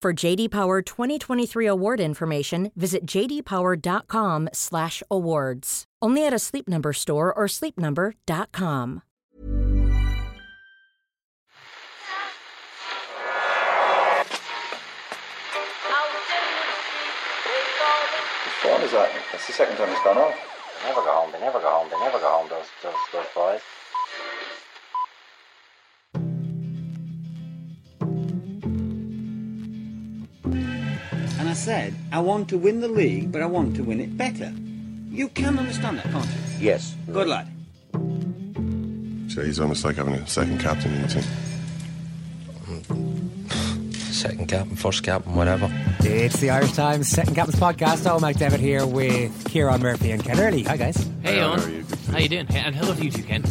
For JD Power 2023 award information, visit jdpower.com/awards. Only at a Sleep Number store or sleepnumber.com. Whose phone is that? That's the second time it's gone off. They never go home. They never go home. They never go home. Those those those boys. Said, I want to win the league, but I want to win it better. You can understand that, can't you? Yes. Good lad. So he's almost like having a second captain in the team. Second captain, first captain, whatever. It's the Irish Times Second Captain's Podcast. Owen McDevitt here with Kieran Murphy and Ken Early. Hi, guys. Hey, How Owen. are you? How you doing? And hello to you too, Ken.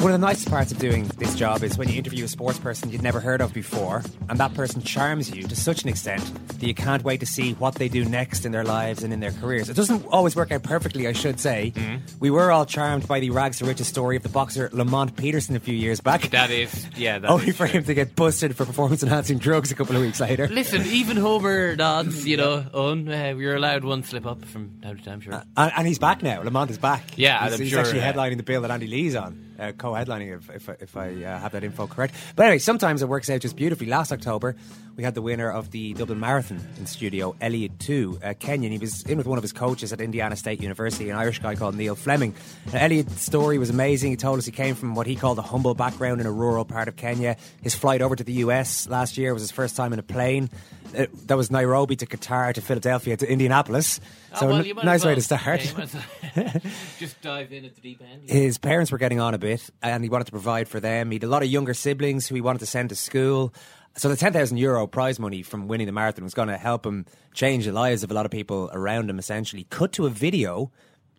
One of the nicest parts of doing this job is when you interview a sports person you'd never heard of before, and that person charms you to such an extent that you can't wait to see what they do next in their lives and in their careers. It doesn't always work out perfectly, I should say. Mm-hmm. We were all charmed by the rags to riches story of the boxer Lamont Peterson a few years back. That is, yeah, that Only is for true. him to get busted for performance enhancing drugs a couple of weeks later. Listen, even Homer nods, you know, Owen, uh, we were allowed one slip up from time to time, sure. And, and he's back now. Lamont is back. Yeah, he's, I'm he's sure, actually uh, headlining the bill that Andy Lee's on, uh, co-headlining if if, I- if I uh, have that info correct. But anyway, sometimes it works out just beautifully. Last October, we had the winner of the Dublin Marathon in studio, Elliot Too, uh, Kenyan. He was in with one of his coaches at Indiana State University, an Irish guy called Neil Fleming. Uh, Elliot's story was amazing. He told us he came from what he called a humble background in a rural part of Kenya. His flight over to the US last year was his first time in a plane. Uh, that was Nairobi to Qatar to Philadelphia to Indianapolis. So Oh, well, n- nice as way to start. Yeah, you might as well. Just dive in at the deep end. His parents were getting on a bit, and he wanted to provide for them. He had a lot of younger siblings who he wanted to send to school. So the ten thousand euro prize money from winning the marathon was going to help him change the lives of a lot of people around him. Essentially, cut to a video.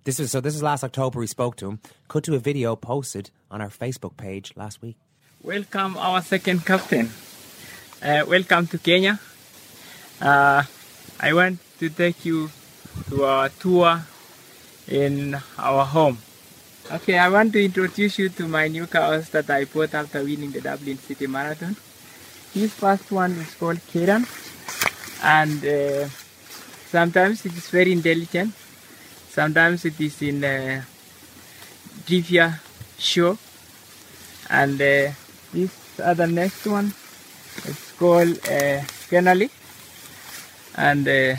This was so. This is last October. We spoke to him. Cut to a video posted on our Facebook page last week. Welcome our second captain. Uh, welcome to Kenya. Uh, I want to take you to our tour in our home. Okay, I want to introduce you to my new cows that I bought after winning the Dublin City Marathon. This first one is called Kiran, and uh, sometimes it is very intelligent. Sometimes it is in uh, trivia show, and uh, this other next one it's called uh, Kenali. And uh,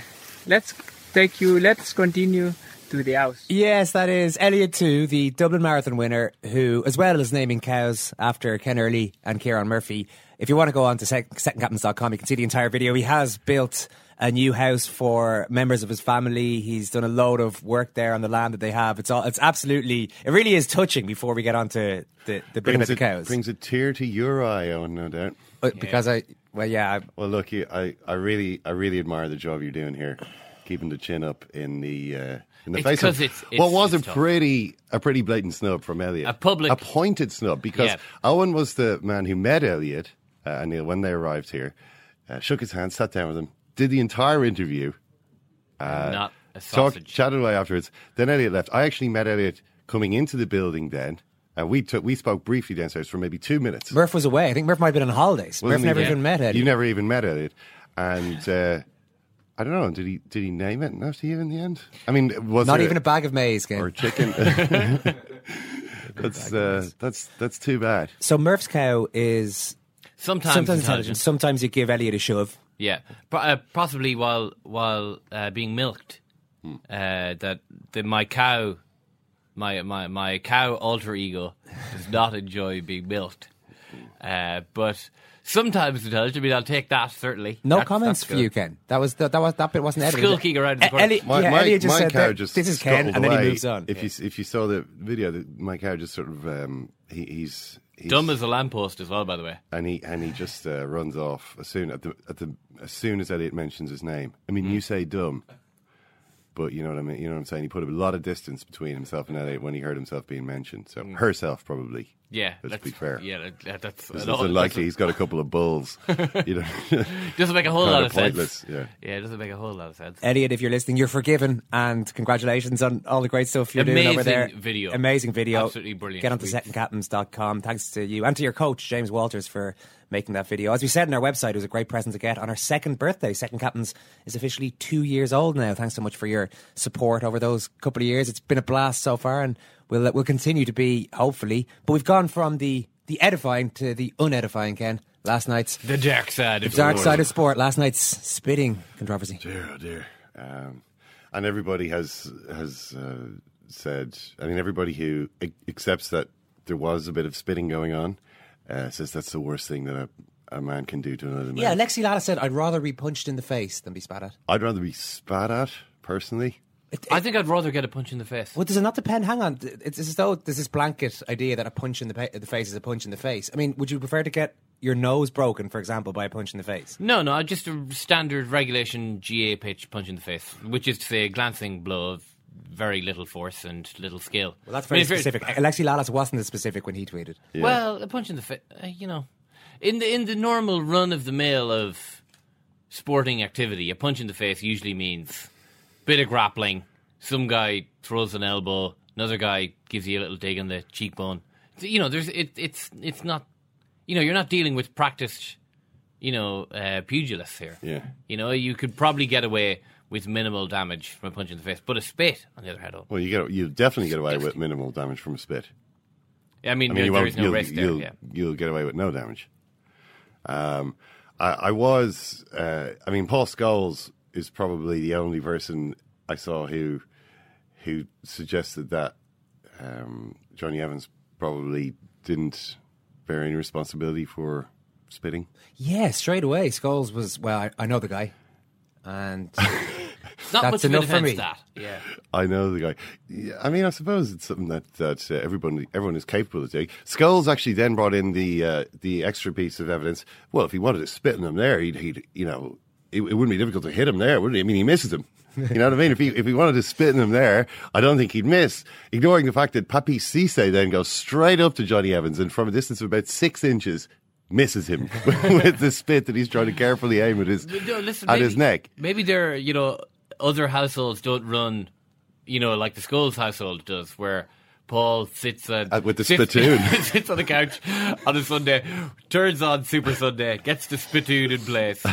let's take you. Let's continue to the house. Yes, that is Elliot Too, the Dublin Marathon winner, who, as well as naming cows after Ken Early and Kieran Murphy, if you want to go on to sec- secondcaptains.com, you can see the entire video. He has built a new house for members of his family. He's done a load of work there on the land that they have. It's all. It's absolutely. It really is touching. Before we get on to the the bit about Brings the cows, brings a tear to your eye, Owen, no doubt. Uh, because I. Well, yeah. I, Well, look, you, I, I really, I really admire the job you're doing here, keeping the chin up in the uh, in the It's face 'cause of it's- what it's- was a tough. pretty, a pretty blatant snub from Elliot, A public- a pointed snub, because Yeah. Owen was the man who met Elliot uh, and Neil when they arrived here, uh, shook his hand, sat down with him, did the entire interview, Not a talked, sausage. chatted away afterwards. Then Elliot left. I actually met Elliot coming into the building then. And we took, we spoke briefly downstairs for maybe two minutes. Murph was away. I think Murph might have been on holidays. Wasn't Murph never he? even met Eddie. You never even met Elliot, and uh, I don't know. Did he? Did he name it enough to you in the end? I mean, was Not even a bag of maize, Ken. or chicken? that's uh, that's that's too bad. So Murph's cow is Sometimes, sometimes intelligent. intelligent. Sometimes you give Elliot a shove. Yeah, Pro- uh, possibly while while uh, being milked. Hmm. Uh, that the, my cow, my, my my cow alter ego, does not enjoy being milked. Uh, but sometimes it does. I mean, I'll take that certainly. No That's- comments that's for you, Ken. That was that, that was that bit wasn't edited. Skulking around in the E- corner. Elliot, My, yeah, my, Elliot just my said cow just this is Ken, and then he moves on. If you if you saw the video, the, my cow just sort of um, he, he's, he's Dumb as a lamppost as well, by the way. and he and he just uh, runs off as soon at the at the as soon as Elliot mentions his name. I mean, you say dumb, but you know what I mean. You know what I'm saying. He put a lot of distance between himself and Elliot when he heard himself being mentioned. So mm. herself probably. Yeah, let's that's be fair. Yeah, that- that, that's It's, an it's all- unlikely he's got a couple of bulls. you know, doesn't make a whole lot of of sense. pointless, yeah. yeah, it doesn't make a whole lot of sense. Elliot, if you're listening, you're forgiven, and congratulations on all the great stuff you're doing over Amazing there. video. Amazing video. Absolutely brilliant. Get onto We- secondcaptains.com. Thanks to you and to your coach, James Walters, for making that video. As we said on our website, it was a great present to get on our second birthday. Second Captains is officially two years old now. Thanks so much for your support over those couple of years. It's been a blast so far, and we'll, we'll continue to be, hopefully. But we've gone from the, the edifying to the unedifying, Ken. Last night's The dark side. the of dark side of sport. Last night's spitting controversy. dear, oh dear. Um, and everybody has has uh, said. I mean, everybody who accepts that there was a bit of spitting going on uh, says that's the worst thing that a, a man can do to another man. Yeah, Lexi Lala said, I'd rather be punched in the face than be spat at. I'd rather be spat at personally. I think I'd rather get a punch in the face. Well, does it not depend? Hang on. It's as though there's this blanket idea that a punch in the, pa- the face is a punch in the face. I mean, would you prefer to get your nose broken, for example, by a punch in the face? No, no, just a standard regulation GAA pitch punch in the face, which is to say a glancing blow of very little force and little skill. Well, that's I mean, very specific. Alexi Lalas wasn't as specific when he tweeted. Well, a punch in the face, uh, you know, in the in the normal run of the mill of sporting activity, a punch in the face usually means bit of grappling. Some guy throws an elbow, another guy gives you a little dig on the cheekbone. You know, there's it, it's it's not, you know, you're not dealing with practiced, you know, uh, pugilists here. Yeah. You know, you could probably get away with minimal damage from a punch in the face, but a spit, on the other hand, oh, Well, you get you definitely get away with minimal damage from a spit. I mean, I mean, there, you there no risk there. you'll, Yeah. you'll get away with no damage. Um, I, I was, uh, I mean, Paul Scholes is probably the only person I saw who who suggested that um, Jonny Evans probably didn't bear any responsibility for spitting. Yeah, straight away. Scholes was, well, I, I know the guy. And not That's much enough for defense, me. that. Yeah. I know the guy. Yeah, I mean, I suppose it's something that that uh, everyone everyone is capable of doing. Scholes actually then brought in the uh, the extra piece of evidence. Well, if he wanted to spit in them there, he'd, he'd you know, it, it wouldn't be difficult to hit him there, would it? I mean, he misses him. You know what I mean? If he if he wanted to spit in him there, I don't think he'd miss. Ignoring the fact that Papiss Cisse then goes straight up to Jonny Evans and from a distance of about six inches misses him with the spit that he's trying to carefully aim at his No, listen, at maybe, his neck. Maybe there, you know, other households don't run, you know, like the Scholes household does, where Paul sits at, Uh, with the sits, spittoon. sits on the couch on a Sunday, turns on Super Sunday, gets the spittoon in place,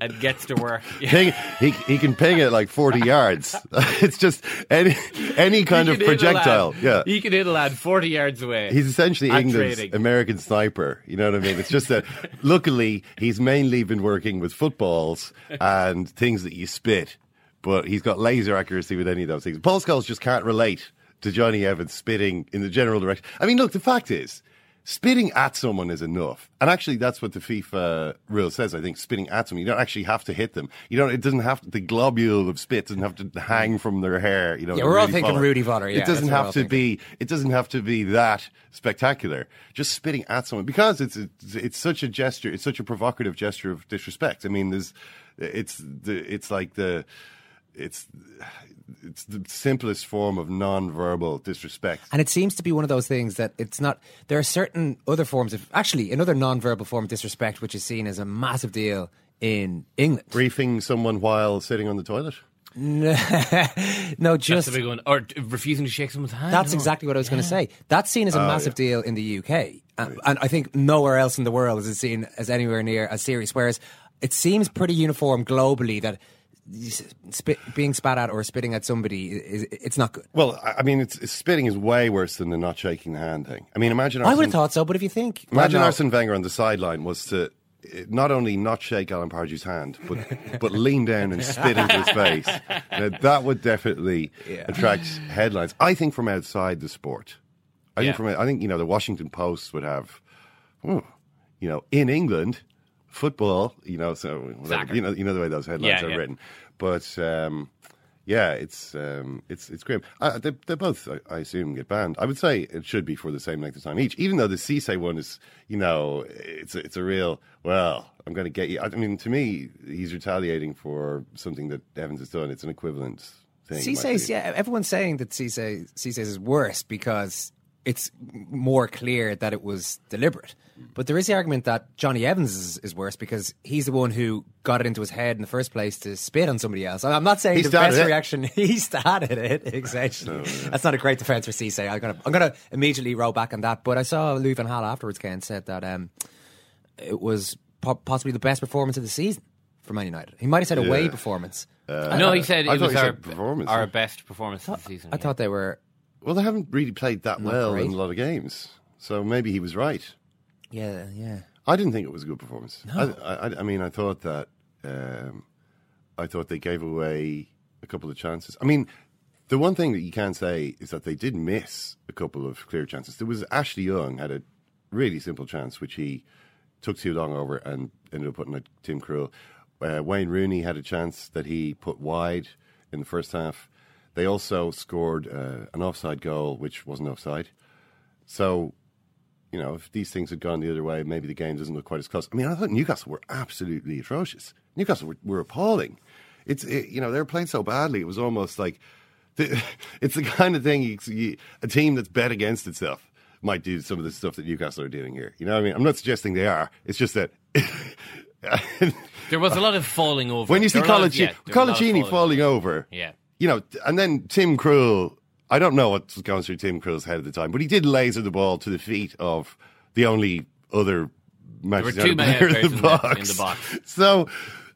and gets to work. ping, he he can ping it like forty yards. it's just any any kind of lad- projectile. Yeah, he can hit a lad forty yards away. he's essentially England's training. American sniper. You know what I mean? It's just that luckily he's mainly been working with footballs and things that you spit, but he's got laser accuracy with any of those things. Paul Scholes just can't relate to Jonny Evans spitting in the general direction. I mean, look, the fact is. Spitting at someone is enough, and actually, that's what the FIFA rule says. I think spitting at someone, you don't actually have to hit them. You don't. It doesn't have the globule of spit doesn't have to hang from their hair. You know. Yeah, we're all thinking. Rudi Voller, yeah, it doesn't that's what we're all have to be. It doesn't have to be that spectacular. Just spitting at someone because it's it's, it's such a gesture. It's such a provocative gesture of disrespect. I mean, there's it's the it's like the it's it's the simplest form of non-verbal disrespect. And it seems to be one of those things that it's not. There are certain other forms of, actually, another non-verbal form of disrespect, which is seen as a massive deal in England. Briefing someone while sitting on the toilet. no, That's just the big one. Or refusing to shake someone's hand. That's no. exactly what I was going to say. That's seen as a Oh, massive deal in the UK, and, uh, and I think nowhere else in the world is it seen as anywhere near as serious. Whereas it seems pretty uniform globally that spit, being spat at or spitting at somebody is it's not good. Well, I mean, it's, it's spitting is way worse than the not shaking the hand thing. I mean, imagine. I would have thought so, but if you think, Imagine. Arsene Wenger on the sideline was to eh, not only not shake Alan Pardew's hand, but but lean down and spit into his face. Now, that would definitely attract headlines. I think from outside the sport. I Yeah. think from I think you know the Washington Post would have, oh, you know, in England, football. You know, so whatever, you know you know the way those headlines Yeah, are yeah. written. But um, yeah, it's um, it's it's grim. Uh, they, they both, I, I assume, get banned. I would say it should be for the same length of time each. Even though the Cisse one is, you know, it's a, it's a real. Well, I'm going to get you. I mean, to me, he's retaliating for something that Evans has done. It's an equivalent thing. in my Cisse's, opinion. yeah, everyone's saying that Cisse, Cisse's is worse because it's more clear that it was deliberate. But there is the argument that Jonny Evans is, is worse because he's the one who got it into his head in the first place to spit on somebody else. I'm not saying He the started best it. reaction. He started it, exactly. That's not a great defence for Cisse. I'm gonna, I'm gonna immediately roll back on that. But I saw Louis Van Gaal afterwards, Ken, said that um, it was po- possibly the best performance of the season for Man United. He might have said away Yeah. performance. no, he said I it thought was our said our best performance of the season. I yeah. thought they were Well, they haven't really played that Not well great. in a lot of games, so maybe he was right. Yeah, yeah. I didn't think it was a good performance. I, I, I mean, I thought that um, I thought they gave away a couple of chances. I mean, the one thing that you can say is that they did miss a couple of clear chances. There was Ashley Young had a really simple chance which he took too long over and ended up putting at Tim Krul. Uh, Wayne Rooney had a chance that he put wide in the first half. They also scored uh, an offside goal, which wasn't offside. So you know, if these things had gone the other way, maybe the game doesn't look quite as close. I mean, I thought Newcastle were absolutely atrocious. Newcastle were, were appalling. It's it, you know they were playing so badly. It was almost like the, it's the kind of thing you, you, a team that's bet against itself might do some of the stuff that Newcastle are doing here. You know what I mean? I'm not suggesting they are. It's just that. There was a lot of falling over. when you see There were a lot of- Colaci- yeah, there were a lot of Colaccini falling over, Yeah. You know, and then Tim Krul. I don't know what was going through Tim Krul's head at the time, but he did laser the ball to the feet of the only other Manchester United player in the box. in the box. So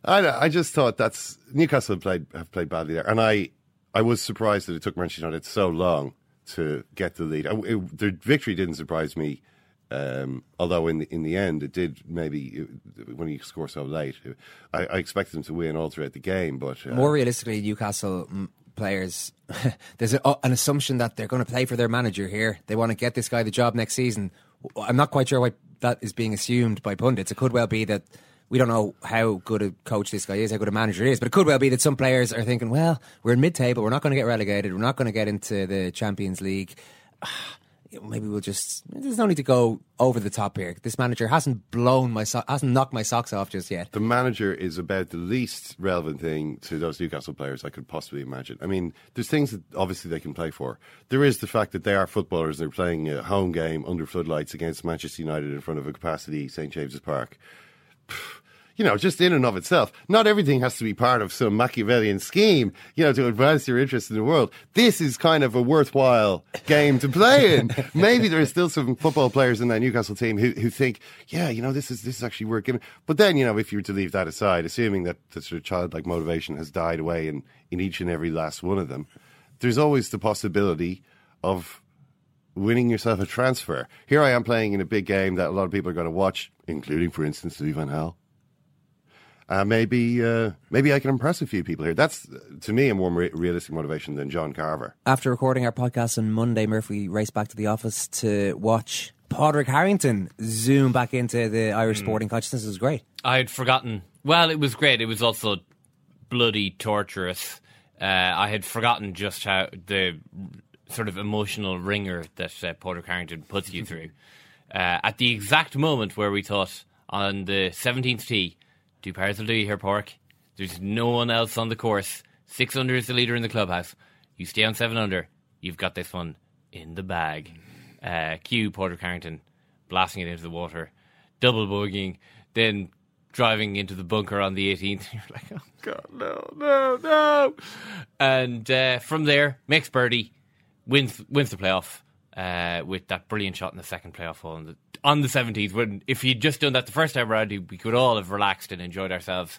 I, I just thought that's Newcastle have played have played badly there, and I I was surprised that it took Manchester United so long to get the lead. I- it- the victory didn't surprise me. Um, although in the, in the end it did maybe when you score so late, I, I expected them to win all throughout the game. But uh, More realistically, Newcastle mm, players, there's a, an assumption that they're going to play for their manager here. They want to get this guy the job next season. I'm not quite sure why that is being assumed by pundits. It could well be that we don't know how good a coach this guy is, how good a manager is, but it could well be that some players are thinking, well, we're in mid-table, we're not going to get relegated, we're not going to get into the Champions League. Maybe we'll just. There's no need to go over the top here. This manager hasn't blown my so- hasn't knocked my socks off just yet. the manager is about the least relevant thing to those Newcastle players I could possibly imagine. I mean, there's things that obviously they can play for. There is the fact that they are footballers. They're playing a home game under floodlights against Manchester United in front of a capacity St James's Park. You know, just in and of itself, not everything has to be part of some Machiavellian scheme, you know, to advance your interest in the world. This is kind of a worthwhile game to play in. Maybe there are still some football players in that Newcastle team who, who think, yeah, you know, this is this is actually worth giving. But then, you know, if you were to leave that aside, assuming that the sort of childlike motivation has died away in, in each and every last one of them, there's always the possibility of winning yourself a transfer. Here I am playing in a big game that a lot of people are going to watch, including, for instance, Louis Van Gaal. Uh, maybe, uh, maybe I can impress a few people here. That's uh, to me a more re- realistic motivation than John Carver. After recording our podcast on Monday, Murphy raced back to the office to watch Padraig Harrington zoom back into the Irish sporting consciousness. It was great. I had forgotten. Well, it was great. It was also bloody torturous. Uh, I had forgotten just how the sort of emotional wringer that uh, Padraig Harrington puts you through. Uh, at the exact moment where we thought on the 17th tee, two pairs will do you here, Pork. There's no one else on the course. Six under is the leader in the clubhouse. You stay on seven under. You've got this one in the bag. Uh, cue Padraig Harrington blasting it into the water, double bogeying, then driving into the bunker on the 18th. You're like, oh god, no, no, no! And uh, from there, makes birdie, wins wins the playoff uh, with that brilliant shot in the second playoff hole on the on the 17th. When if he'd just done that the first time around, we could all have relaxed and enjoyed ourselves.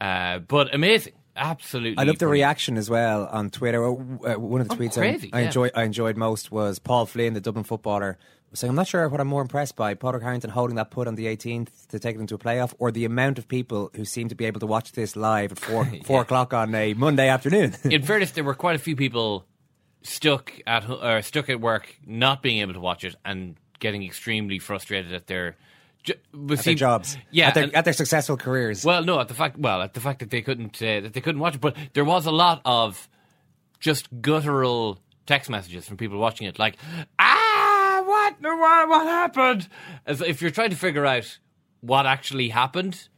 Uh, but amazing, absolutely. I loved the brilliant. reaction as well on Twitter. Uh, one of the Oh, tweets crazy, I, I yeah. enjoyed I enjoyed most was Paul Flynn, the Dublin footballer, saying, I'm not sure what I'm more impressed by Padraig Harrington holding that put on the 18th to take it into a playoff, or the amount of people who seem to be able to watch this live at four four o'clock on a Monday afternoon. In fairness, there were quite a few people stuck at or stuck at work, not being able to watch it and getting extremely frustrated at their. at their jobs, yeah, at their, and- at their successful careers. Well, no, at the fact, well, at the fact that they couldn't uh, that they couldn't watch it, but there was a lot of just guttural text messages from people watching it, like, ah, what, what, what happened? As if you're trying to figure out what actually happened,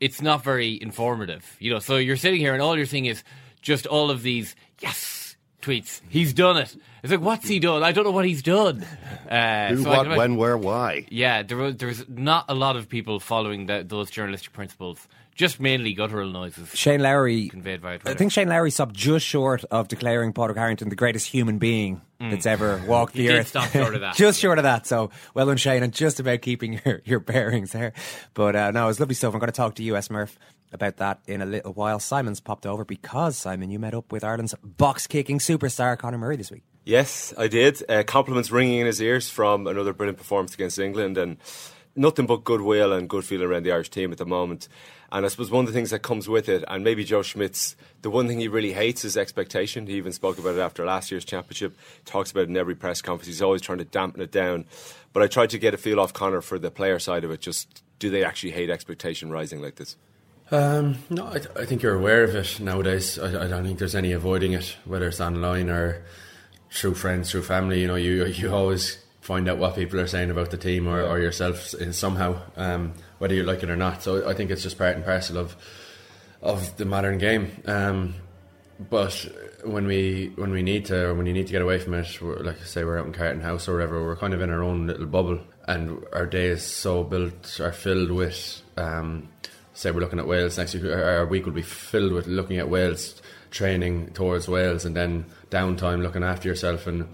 it's not very informative, you know. So you're sitting here and all you're seeing is just all of these yes tweets. He's done it. It's like, what's he done? I don't know what he's done. Uh, Who, so what, imagine- when, where, why? yeah, there was there was not a lot of people following that those journalistic principles. Just mainly guttural noises. Shane Lowry conveyed via I think Shane Lowry stopped just short of declaring Padraig Harrington the greatest human being that's ever walked Mm. He the did earth. stop short of that. just short of that. So well done, Shane, and just about keeping your, your bearings there. But uh, no, it was lovely stuff. I'm going to talk to you, S. Murph, about that in a little while. Simon's popped over because, Simon, you met up with Ireland's box kicking superstar, Conor Murray, this week. Yes, I did. Uh, compliments ringing in his ears from another brilliant performance against England, and nothing but goodwill and good feeling around the Irish team at the moment. And I suppose one of the things that comes with it, and maybe Joe Schmidt's, the one thing he really hates is expectation. He even spoke about it after last year's championship, talks about it in every press conference. He's always trying to dampen it down. But I tried to get a feel off Conor for the player side of it. Just do they actually hate expectation rising like this? Um, no, I, I think you're aware of it nowadays. I, I don't think there's any avoiding it, whether it's online or through friends, through family. You know, you you always find out what people are saying about the team or, or yourself somehow, um, whether you like it or not. So I think it's just part and parcel of of the modern game. Um, but when we when we need to, when you need to get away from it, like I say, we're out in Carton House or whatever. We're kind of in our own little bubble, and our days so built are filled with. Um, say we're looking at Wales next week. Our week will be filled with looking at Wales, training towards Wales, and then downtime, looking after yourself, and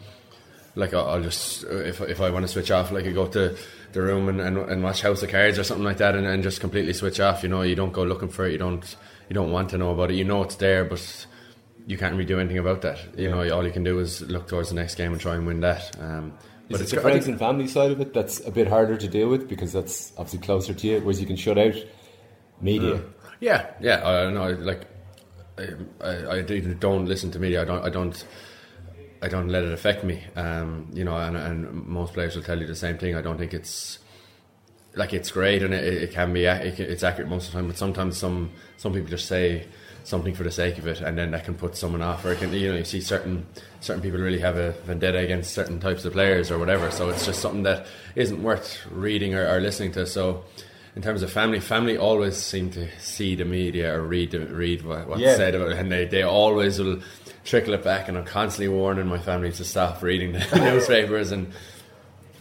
like I'll, just if if I want to switch off, like I go to the room and, and, and watch House of Cards or something like that, and, and just completely switch off. You know, you don't go looking for it. You don't you don't want to know about it. You know it's there, but you can't really do anything about that. You know, all you can do is look towards the next game and try and win that. Um, Is it it's the friends and family side of it that's a bit harder to deal with because that's obviously closer to you, whereas you can shut out media. Mm. Yeah, yeah. I know. Like, I, I, I do- don't listen to media. I don't. I don't. I don't let it affect me. Um, you know, and, and most players will tell you the same thing. I don't think it's like it's great and it, it can be it, it's accurate most of the time. But sometimes some some people just say something for the sake of it, and then that can put someone off. Or can, you know, you see certain certain people really have a vendetta against certain types of players or whatever. So it's just something that isn't worth reading or, or listening to. So. In terms of family, family always seem to see the media or read read what, what's Yeah. said about it, and they, they always will trickle it back. And I'm constantly warning my family to stop reading the newspapers and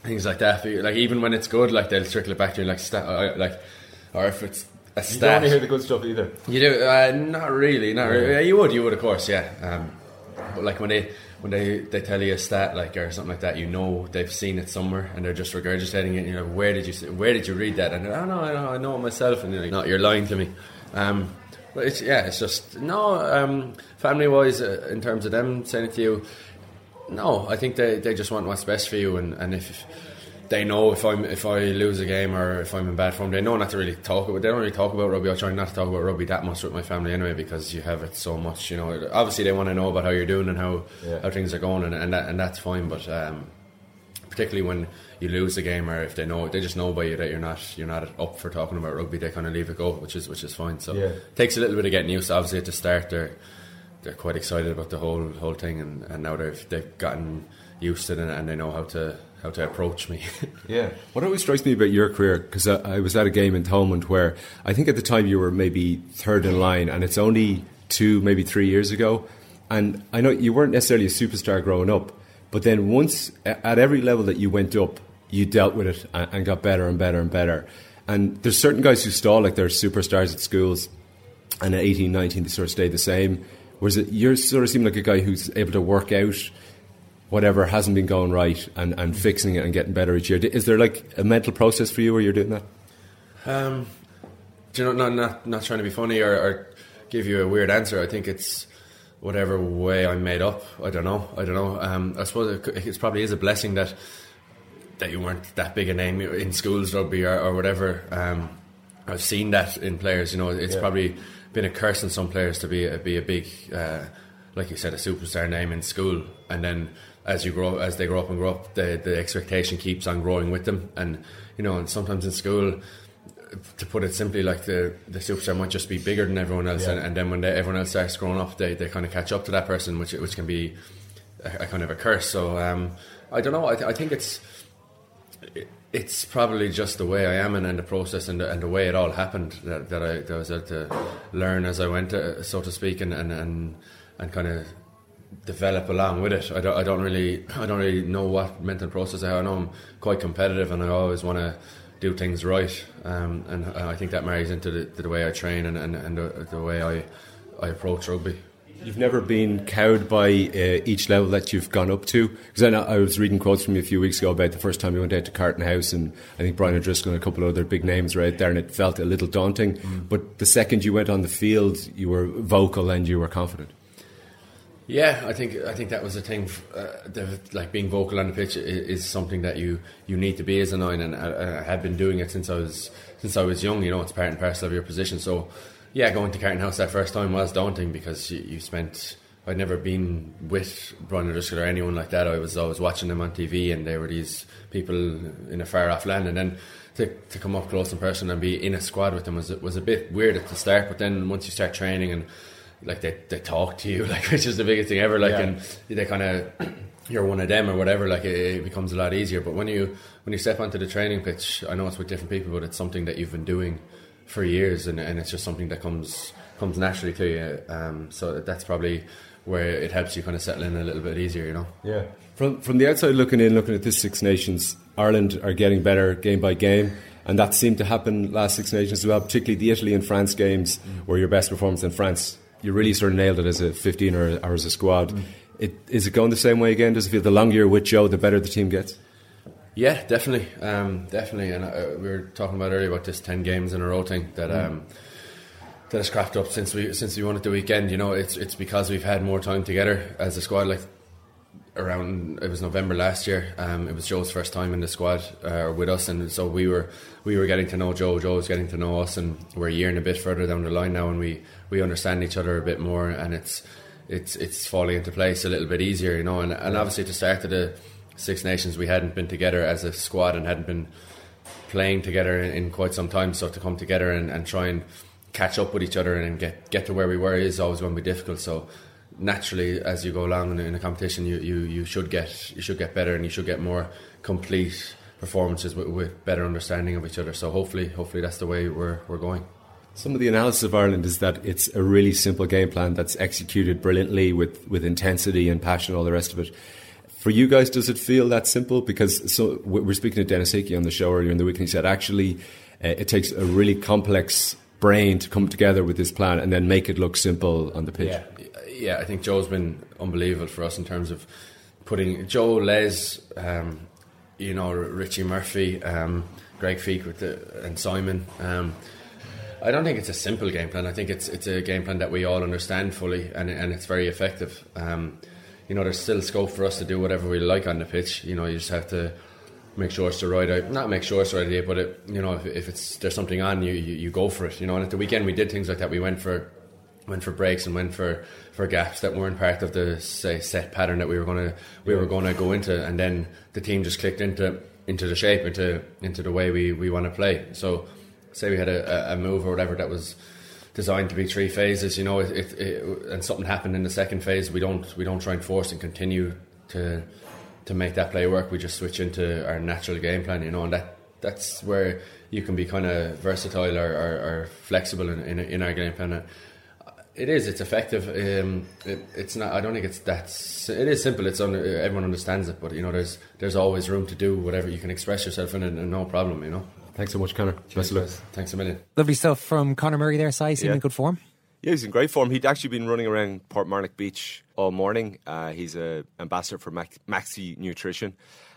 things like that. Like even when it's good, like they'll trickle it back to you, like sta- uh, like, or if it's a You don't stat. want to hear the good stuff either. You do? Uh, not really. Not really. Yeah, you would. You would, of course. Yeah. Um, but like when they when they, they tell you a stat like or something like that, you know they've seen it somewhere and they're just regurgitating it. You know, where did you where did you read that? And they're, oh no, I know, I know it myself. And you're like, no, you're lying to me. Um, but it's yeah, it's just no. Um, family wise, uh, in terms of them saying it to you, no. I think they, they just want what's best for you, and, and if they know if I'm if I lose a game or if I'm in bad form, they know not to really talk about. They don't really talk about rugby. I try not to talk about rugby that much with my family anyway because you have it so much. You know, obviously they want to know about how you're doing and how Yeah. how things are going, and and, that, and that's fine. But um, particularly when you lose a game or if they know they just know by you that you're not you're not up for talking about rugby, they kind of leave it go, which is which is fine. So Yeah. it takes a little bit of getting used. to. Obviously, at the start, they're they're quite excited about the whole whole thing, and, and now they've they've gotten used to it and, and they know how to how to approach me. Yeah. What always strikes me about your career, because I, I was at a game in Thomond where I think at the time you were maybe third in line, and it's only two, maybe three years ago. And I know you weren't necessarily a superstar growing up, but then once at every level that you went up, you dealt with it and, and got better and better and better. And there's certain guys who stall like they're superstars at schools, and at 18, 19, they sort of stay the same. Whereas it, you sort of seem like a guy who's able to work out whatever hasn't been going right and, and fixing it and getting better each year. Is there like a mental process for you where you're doing that? Um, do you know, not not not trying to be funny or, or give you a weird answer. I think it's whatever way I'm made up. I don't know. I don't know. Um, I suppose it, it probably is a blessing that that you weren't that big a name in schools rugby or, or whatever. Um, I've seen that in players. You know, it's Yeah. probably been a curse in some players to be a, be a big, uh, like you said, a superstar name in school, and then as you grow, as they grow up and grow up, the the expectation keeps on growing with them, and you know, and sometimes in school. To put it simply, like the, the superstar might just be bigger than everyone else, Yeah. and, and then when they, everyone else starts growing up, they, they kind of catch up to that person, which which can be a, a kind of a curse. So um, I don't know. I, th- I think it's it- it's probably just the way I am and, and the process and the, and the way it all happened that, that I that I was able to learn as I went, uh, so to speak, and and and, and kind of develop along with it. I don't, I don't really I don't really know what mental process I have. I know I'm quite competitive and I always want to do things right, um, and I think that marries into the, the way I train and, and, and the, the way I I approach rugby. You've never been cowed by uh, each level that you've gone up to? Because I, I was reading quotes from you a few weeks ago about the first time you went out to Carton House, and I think Brian O'Driscoll and a couple of other big names were out there, and it felt a little daunting. But the second you went on the field, you were vocal and you were confident. Yeah, I think I think that was a thing. Uh, the, like being vocal on the pitch is, is something that you, you need to be as a nine, and I, I have been doing it since I was since I was young. You know, it's part and parcel of your position. So, yeah, going to Carton House that first time was daunting because you, you spent. I'd never been with Brian O'Driscoll or anyone like that. I was always watching them on TV, and they were these people in a far off land, and then. To, to come up close in person and be in a squad with them was was a bit weird at the start, but then once you start training and like they, they talk to you like which is the biggest thing ever like Yeah. and they kind of you're one of them or whatever like it, it becomes a lot easier but when you when you step onto the training pitch I know it's with different people but it's something that you've been doing for years and, and it's just something that comes comes naturally to you um, so that's probably where it helps you kind of settle in a little bit easier you know Yeah. From from the outside looking in, looking at this Six Nations, Ireland are getting better game by game, and that seemed to happen last Six Nations as well. Particularly the Italy and France games were your best performance in France. You really sort of nailed it as a 15 or, as a squad. It, is it going the same way again? Does it feel the longer you're with Joe, the better the team gets? Yeah, definitely, um, definitely. And uh, we were talking about earlier about this ten games in a row thing that Mm. um, that has cropped up since we since we won at the weekend. You know, it's it's because we've had more time together as a squad. Like around it was November last year. Um, it was Joe's first time in the squad uh, with us, and so we were we were getting to know Joe. Joe was getting to know us, and we're a year and a bit further down the line now, and we we understand each other a bit more, and it's it's it's falling into place a little bit easier, you know. And and obviously, to start of the Six Nations, we hadn't been together as a squad and hadn't been playing together in, in quite some time. So to come together and, and try and catch up with each other and get get to where we were is always going to be difficult. So naturally, as you go along in, in a competition, you, you, you should get you should get better and you should get more complete performances with, with better understanding of each other. So hopefully, hopefully that's the way we're we're going. Some of the analysis of Ireland is that it's a really simple game plan that's executed brilliantly with, with intensity and passion, all the rest of it. For you guys, does it feel that simple? Because so we we're speaking to Denis Hickie on the show earlier in the week, and he said actually uh, it takes a really complex brain to come together with this plan and then make it look simple on the pitch. Yeah, yeah. I think Joe's been unbelievable for us in terms of putting Joe, Les, um, you know, Richie Murphy, um, Greg Feek with the, and Simon. Um, I don't think it's a simple game plan. I think it's it's a game plan that we all understand fully, and and it's very effective. Um, you know, there's still scope for us to do whatever we like on the pitch. You know, you just have to make sure it's the right idea. Not make sure it's the right idea, but it, you know, if, if it's there's something on, you, you you go for it. You know, and at the weekend we did things like that. We went for went for breaks and went for, for gaps that weren't part of the say set pattern that we were gonna we were gonna go into, and then the team just clicked into into the shape into into the way we, we want to play. So, say we had a, a move or whatever that was designed to be three phases, you know, it, it, it, and something happened in the second phase, we don't we don't try and force and continue to to make that play work. We just switch into our natural game plan, you know, and that that's where you can be kind of versatile or, or, or flexible in, in in our game plan. It is. It's effective. Um, it, it's not. I don't think it's that. It is simple. It's un, everyone understands it, but you know, there's there's always room to do whatever you can express yourself in, and, and no problem. You know. Thanks so much, Conor. Best of luck. Thanks a million. Lovely stuff from Conor Murray there, Si. Seeming Yeah. in good form. Yeah, he's in great form. He'd actually been running around Portmarnock Beach all morning. Uh, he's a ambassador for Mac- Maxi Nutrition,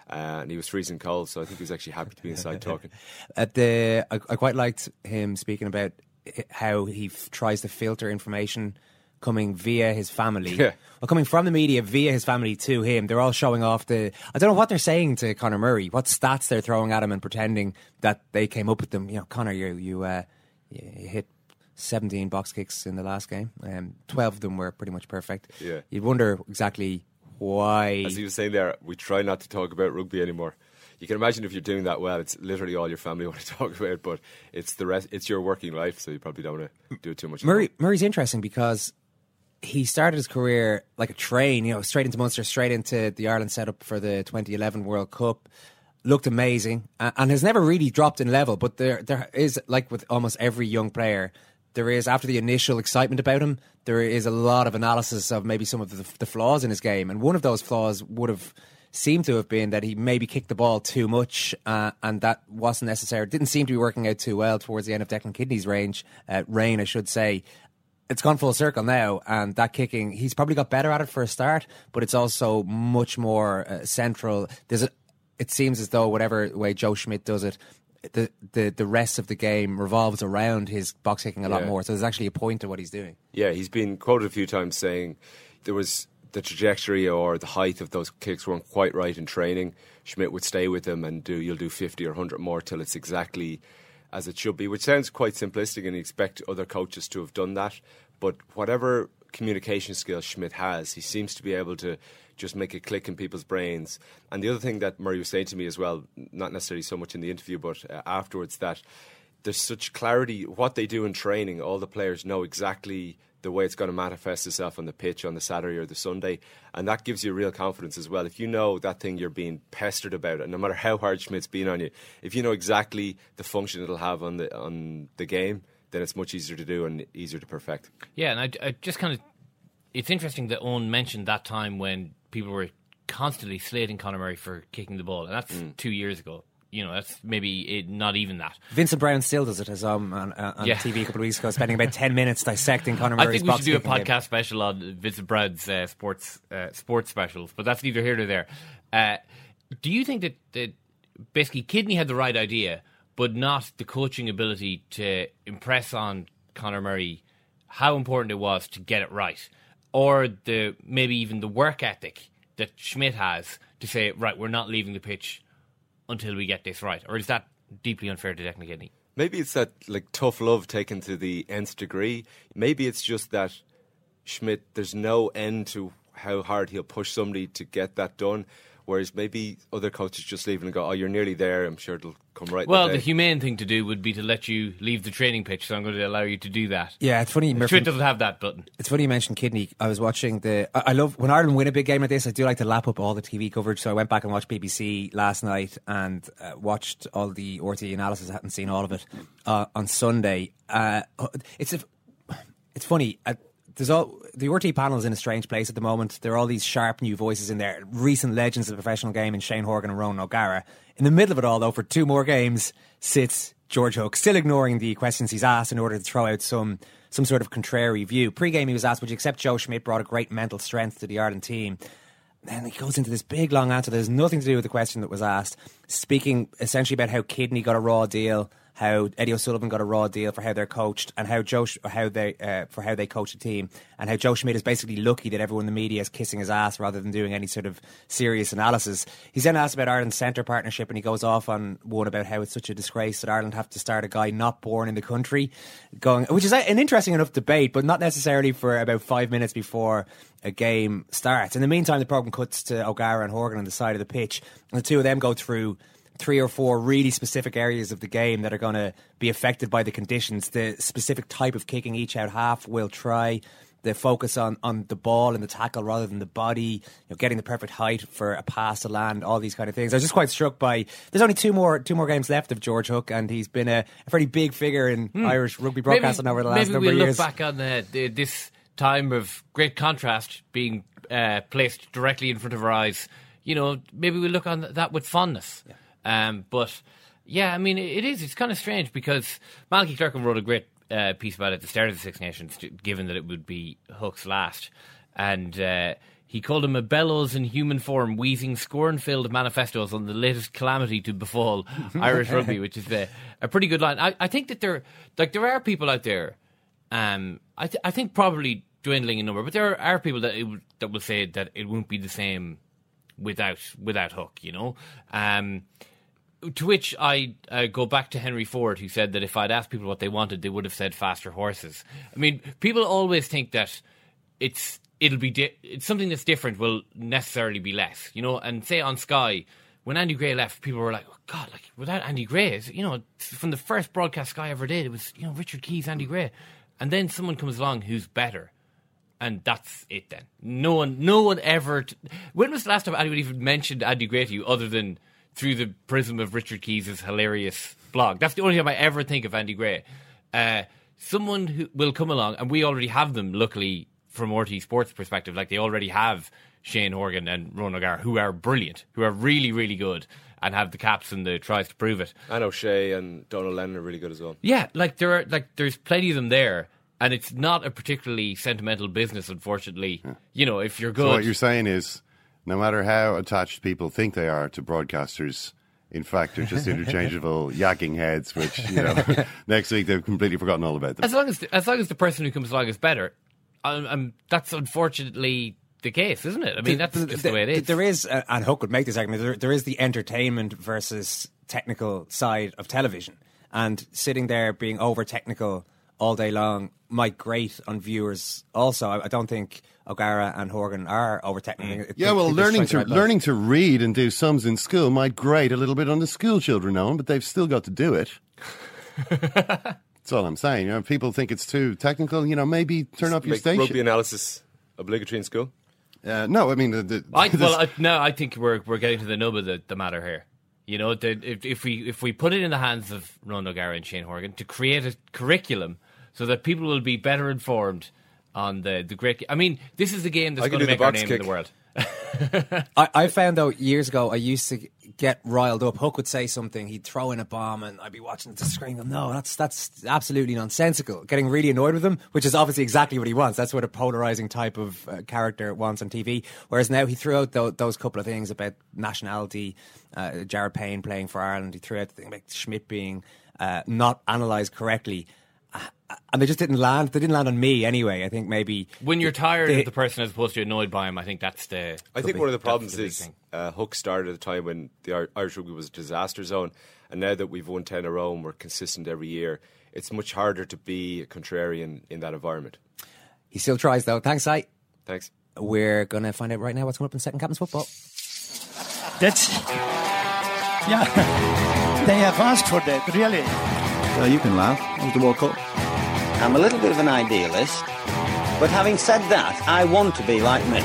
uh, and he was freezing cold, so I think he was actually happy to be inside talking. At the, I, I quite liked him speaking about i- how he f- tries to filter information coming via his family. Yeah. Well, coming from the media via his family to him, they're all showing off the. I don't know what they're saying to Conor Murray, what stats they're throwing at him, and pretending that they came up with them. You know, Conor, you you, uh, you you hit 17 box kicks in the last game. Um, 12 of them were pretty much perfect. Yeah. You'd wonder exactly why. As he was saying there, we try not to talk about rugby anymore. You can imagine if you're doing that well, it's literally all your family want to talk about, but it's the rest. It's your working life, so you probably don't want to do it too much. Murray Murray's interesting because he started his career like a train, you know, straight into Munster, straight into the Ireland setup for the 2011 World Cup. Looked amazing and has never really dropped in level. But there, there is like with almost every young player, there is after the initial excitement about him, there is a lot of analysis of maybe some of the, the flaws in his game, and one of those flaws would have seemed to have been that he maybe kicked the ball too much, uh, and that wasn't necessary. Didn't seem to be working out too well towards the end of Declan Kidney's range, uh, reign, I should say. It's gone full circle now, and that kicking, he's probably got better at it for a start, but it's also much more uh, central. There's a, it seems as though whatever way Joe Schmidt does it, the, the the rest of the game revolves around his box kicking a lot Yeah. more. So there's actually a point to what he's doing. Yeah, he's been quoted a few times saying there was the trajectory or the height of those kicks weren't quite right in training. Schmidt would stay with them and do you'll do 50 or 100 more till it's exactly as it should be, which sounds quite simplistic and you expect other coaches to have done that. But whatever communication skills Schmidt has, he seems to be able to just make it click in people's brains. And the other thing that Murray was saying to me as well, not necessarily so much in the interview, but uh, afterwards, that there's such clarity. What they do in training, all the players know exactly the way it's going to manifest itself on the pitch on the Saturday or the Sunday, and that gives you real confidence as well. If you know that thing you're being pestered about, and no matter how hard Schmidt's been on you, if you know exactly the function it'll have on the on the game, then it's much easier to do and easier to perfect. Yeah, and I, I just kind of. It's interesting that Owen mentioned that time when people were constantly slating Conor Murray for kicking the ball, and that's Mm. two years ago. You know, that's maybe it, not even that. Vincent Browne still does it as um on, uh, on Yeah. TV a couple of weeks ago, spending about ten minutes dissecting Conor I Murray's think we should do a kicking game. podcast special on Vincent Browne's uh, sports uh, sports specials, but that's neither here nor there. Uh, do you think that, that basically Kidney had the right idea, but not the coaching ability to impress on Conor Murray how important it was to get it right, or the maybe even the work ethic that Schmidt has to say, right, we're not leaving the pitch until we get this right, or is that deeply unfair to Kidney? Maybe it's that like tough love taken to the nth degree. Maybe it's just that Schmidt. There's no end to how hard he'll push somebody to get that done. Whereas maybe other coaches just leave and go, "Oh, you're nearly there. I'm sure it'll come right." Well, the the humane thing to do would be to let you leave the training pitch, so I'm going to allow you to do that. Yeah, it's funny. Murphy- Schmidt doesn't have that button. It's funny you mentioned Kidney. I was watching the. I I love when Ireland win a big game like this. I do like to lap up all the TV coverage. So I went back and watched BBC last night and uh, watched all the RTÉ analysis. I hadn't seen all of it uh, on Sunday. Uh, it's a, it's funny. Uh, there's all the RTÉ panel is in a strange place at the moment. There are all these sharp new voices in there, recent legends of the professional game in Shane Horgan and Ronan O'Gara. In the middle of it all, though, for two more games, sits George Hook, still ignoring the questions he's asked in order to throw out some some sort of contrary view. Pre-game, he was asked, "Would you accept Joe Schmidt brought a great mental strength to the Ireland team?" Then he goes into this big long answer that has nothing to do with the question that was asked, speaking essentially about how Kidney got a raw deal, how Eddie O'Sullivan got a raw deal for how they're coached, and how Joe how they uh, for how they coach a team, and how Joe Schmidt is basically lucky that everyone in the media is kissing his ass rather than doing any sort of serious analysis. He's then asked about Ireland's centre partnership, and he goes off on one about how it's such a disgrace that Ireland have to start a guy not born in the country, going, which is an interesting enough debate, but not necessarily for about five minutes before a game starts. In the meantime, the program cuts to O'Gara and Horgan on the side of the pitch, and the two of them go through three or four really specific areas of the game that are going to be affected by the conditions. The specific type of kicking each out half will try. The focus on, on the ball and the tackle rather than the body, you know, getting the perfect height for a pass to land, all these kind of things. I was just quite struck by. There's only two more two more games left of George Hook, and he's been a, a very big figure in Irish rugby broadcasting over the last maybe number we'll of years. Maybe we look back on uh, the, this time of great contrast being uh, placed directly in front of our eyes. You know, maybe we'll look on that with fondness. Um, but yeah, I mean, it, is. It's kind of strange because Malky Clerkin wrote a great uh, piece about it at the start of the Six Nations, given that it would be Hook's last, and. Uh, he called him a bellows in human form, wheezing scorn-filled manifestos on the latest calamity to befall Irish rugby, which is a, a pretty good line. I, I think that there, like, there are people out there. Um, I, th- I think probably dwindling in number, but there are people that it, that will say that it won't be the same without without Hook. You know. Um, to which I uh, go back to Henry Ford, who said that if I'd asked people what they wanted, they would have said faster horses. I mean, people always think that it's it'll be di- it's something that's different will necessarily be less, you know. And say on Sky, when Andy Gray left, people were like, oh, "God, like without Andy Gray, you know, from the first broadcast Sky ever did, it was you know Richard Keys, Andy Gray, and then someone comes along who's better." And that's it. Then no one, no one ever. T- when was the last time anyone even mentioned Andy Gray to you, other than through the prism of Richard Keys' hilarious blog? That's the only time I ever think of Andy Gray. Uh, someone who will come along, and we already have them. Luckily, from RTÉ Sports perspective, like they already have Shane Horgan and Ron O'Gara, who are brilliant, who are really, really good, and have the caps and the tries to prove it. And O'Shea and Donal Lenihan are really good as well. Yeah, like there are like there's plenty of them there, and it's not a particularly sentimental business, unfortunately. You know, if you're good, So what you're saying is, no matter how attached people think they are to broadcasters, in fact, they're just interchangeable yakking heads. Which you know, next week they've completely forgotten all about them. as long as as long as the person who comes along is better, um, um, that's unfortunately the case, isn't it? I mean, that's just the way it is. There is, uh, and Hook would make this argument. There, there is the entertainment versus technical side of television, and sitting there being over technical all day long might grate on viewers. Also, I, I don't think O'Gara and Horgan are over technical. Mm. Yeah, well, learning to learning to read and do sums in school might grate a little bit on the school children, Owen, but they've still got to do it. That's all I'm saying. You know, people think it's too technical. You know, maybe turn up your Make station. rugby analysis obligatory in school. Uh, no, I mean, the, the, I, well, I, no, I think we're we're getting to the nub of the, the matter here. You know, the, if, if we if we put it in the hands of Ron O'Gara and Shane Horgan to create a curriculum so that people will be better informed on the the great. I mean, this is the game that's going to do the make our name kick. in the world. I, I found out years ago I used to get riled up. Hook would say something, he'd throw in a bomb, and I'd be watching the screen. Go, no, that's that's absolutely nonsensical. Getting really annoyed with him, which is obviously exactly what he wants. That's what a polarizing type of uh, character wants on TV. Whereas now he threw out tho- those couple of things about nationality, uh, Jared Payne playing for Ireland. He threw out the thing about Schmidt being uh, not analysed correctly. And they just didn't land. They didn't land on me anyway. I think maybe When you're tired They- of the person as opposed to annoyed by him, I think that's the. I think one of the problems big is thing. uh, Hook started at a time when the Irish rugby was a disaster zone, and now that we've won ten in a row and we're consistent every year, it's much harder to be a contrarian in that environment. he still tries though. Thanks, I. Thanks. We're going to find out right now what's coming up in second captain's football. That's. Yeah. They have asked for that, really. Well, you can laugh. It was the World Cup. I'm a little bit of an idealist, but having said that, I want to be like me.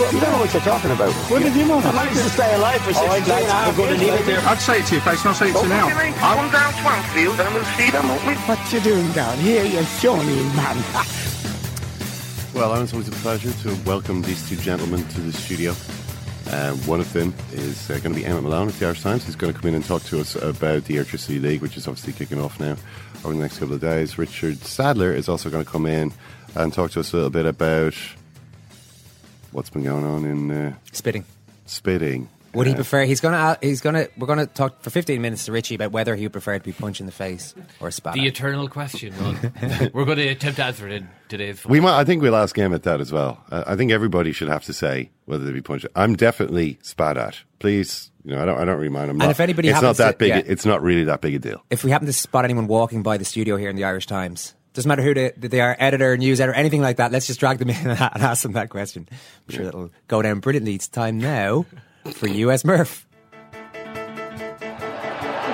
You don't know what you're talking about. What did you know? I'd like to stay alive for 16 and a half years. I'd say it to your face, not say it to you now. Come down Swansfield and we'll see them, won't we? What you doing down here, you shawny man? Well, Alan, it's always a pleasure to welcome these two gentlemen to the studio. Uh, one of them is uh, going to be Emmet Malone at the Irish Times. He's going to come in and talk to us about the Airtricity League, which is obviously kicking off now over the next couple of days. Richard Sadlier is also going to come in and talk to us a little bit about what's been going on in uh, Spitting. spitting. Would he Uh, prefer? He's gonna. He's gonna. We're gonna talk for 15 minutes to Richie about whether he would prefer to be punched in the face or spat. The at. eternal question. Ron. We're going to attempt to answer it in today's. We might. I think we'll ask him at that as well. Uh, I think everybody should have to say whether they'd be punched. I'm definitely spat at. Please, you know, I don't. I don't really mind. I'm And not, if anybody it's not that to- big. yeah. It's not really that big a deal. If we happen to spot anyone walking by the studio here in the Irish Times, doesn't matter who they, they are, editor, news editor, anything like that. Let's just drag them in and ask them that question. I'm sure that'll go down brilliantly. It's time now for US Murph.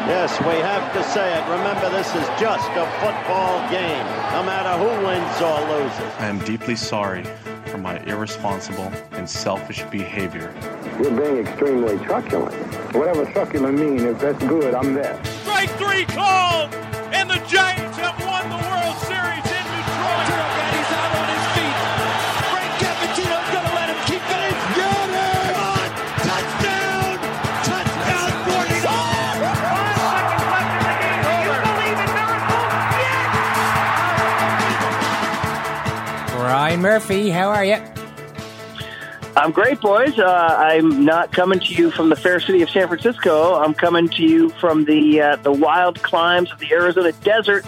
Yes, we have to say it. Remember, this is just a football game, no matter who wins or loses. I am deeply sorry for my irresponsible and selfish behavior. You're being extremely truculent. Whatever truculent means, if that's good, I'm there. Strike three called, and the Giants have won the World Series Brian Murphy, how are you? I'm great, boys. Uh, I'm not coming to you from the fair city of San Francisco. I'm coming to you from the uh, the wild climes of the Arizona desert,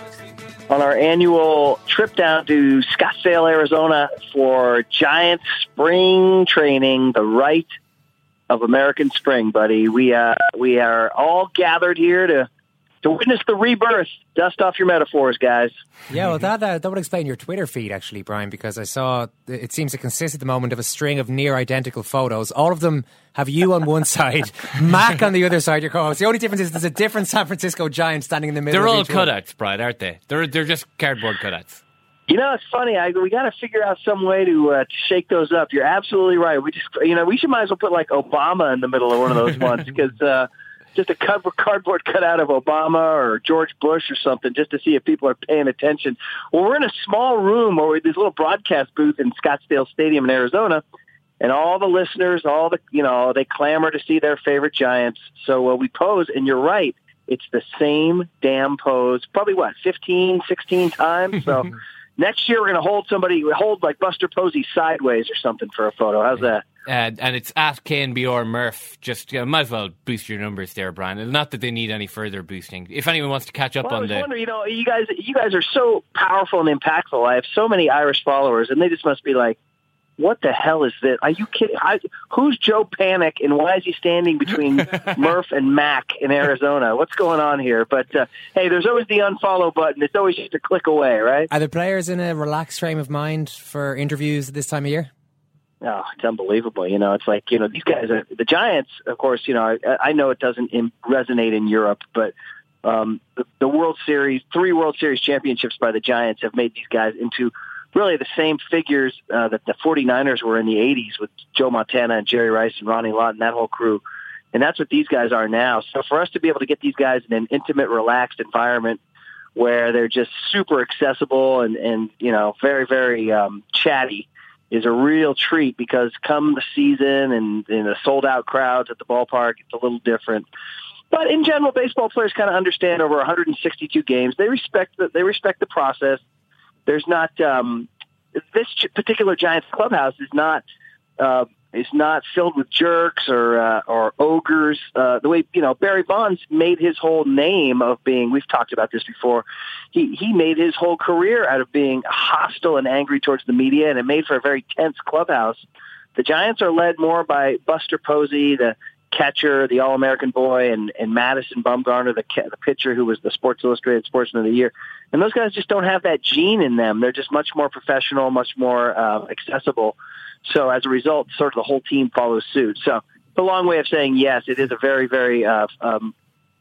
on our annual trip down to Scottsdale, Arizona for giant spring training, the rite of American spring, buddy. We uh, we are all gathered here to to witness the rebirth. Dust off your metaphors, guys. Yeah, well, that, uh, that would explain your Twitter feed, actually, Brian, because I saw it seems to consist at the moment of a string of near identical photos. All of them have you on one side, Mac on the other side, your co host. The only difference is there's a different San Francisco Giant standing in the middle They're of all one. cutouts, Brian, aren't they? They're they're just cardboard cutouts. You know, it's funny. I, we got to figure out some way to, uh, to shake those up. You're absolutely right. We just, you know, we should might as well put like Obama in the middle of one of those ones because uh, just a card- cardboard cutout of Obama or George Bush or something, just to see if people are paying attention. Well, we're in a small room or this little broadcast booth in Scottsdale Stadium in Arizona, and all the listeners, all the, you know, they clamor to see their favorite Giants. So uh, we pose, and you're right. It's the same damn pose, probably what, 15, 16 times. So next year we're going to hold somebody, hold like Buster Posey sideways or something for a photo. How's that? Uh, and it's at KNBR Murph. Just uh, might as well boost your numbers there, Brian. And not that they need any further boosting. If anyone wants to catch up Well, I on was the wondering, you know, you guys, you guys are so powerful and impactful. I have so many Irish followers, and they just must be like, "What the hell is this? Are you kidding? I, who's Joe Panik, and why is he standing between Murph and Mac in Arizona? What's going on here?" But uh, hey, there's always the unfollow button. It's always just a click away, right? Are the players in a relaxed frame of mind for interviews this time of year? Oh, it's unbelievable. You know, it's like, you know, these guys are the Giants, of course, you know, I, I know it doesn't in, resonate in Europe, but um, the, the World Series, three World Series championships by the Giants have made these guys into really the same figures uh, that the 49ers were in the 80s with Joe Montana and Jerry Rice and Ronnie Lott and that whole crew. And that's what these guys are now. So for us to be able to get these guys in an intimate, relaxed environment where they're just super accessible and, and you know, very, very um, chatty is a real treat because come the season and in the sold out crowds at the ballpark, it's a little different. But in general, baseball players kind of understand over 162 games. They respect the, they respect the process. There's not um, this particular Giants clubhouse is not uh, is not filled with jerks or uh, or ogres. Uh, the way you know Barry Bonds made his whole name of being. We've talked about this before. He he made his whole career out of being hostile and angry towards the media, and it made for a very tense clubhouse. The Giants are led more by Buster Posey, the catcher, the All American boy, and and Madison Bumgarner, the ca- the pitcher who was the Sports Illustrated Sportsman of the Year. And those guys just don't have that gene in them. They're just much more professional, much more uh, accessible. So as a result, sort of the whole team follows suit. So it's a long way of saying yes, it is a very, very uh, um,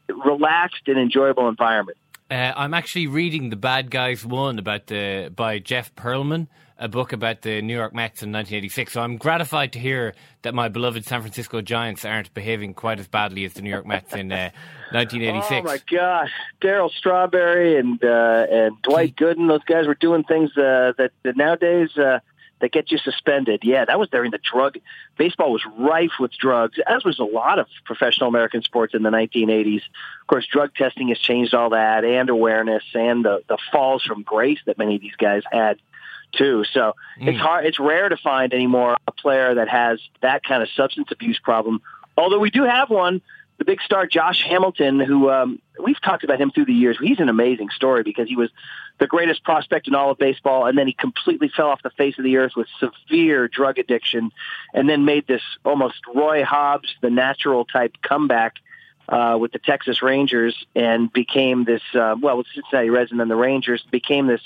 relaxed and enjoyable environment. Uh, I'm actually reading The Bad Guys Won about the by Jeff Pearlman, a book about the New York Mets in 1986. So I'm gratified to hear that my beloved San Francisco Giants aren't behaving quite as badly as the New York Mets in uh, 1986. Oh my gosh, Darryl Strawberry and uh, and Dwight Gooden, those guys were doing things uh, that, that nowadays uh, that get you suspended. Yeah, that was during the drug. Baseball was rife with drugs, as was a lot of professional American sports in the 1980s. Of course, drug testing has changed all that, and awareness, and the the falls from grace that many of these guys had too. So it's hard. It's rare to find anymore a player that has that kind of substance abuse problem. Although we do have one, the big star Josh Hamilton, who um, we've talked about him through the years. He's an amazing story because he was the greatest prospect in all of baseball, and then he completely fell off the face of the earth with severe drug addiction, and then made this almost Roy Hobbs, the natural type comeback uh, with the Texas Rangers, and became this uh, well with Cincinnati Reds and then the Rangers became this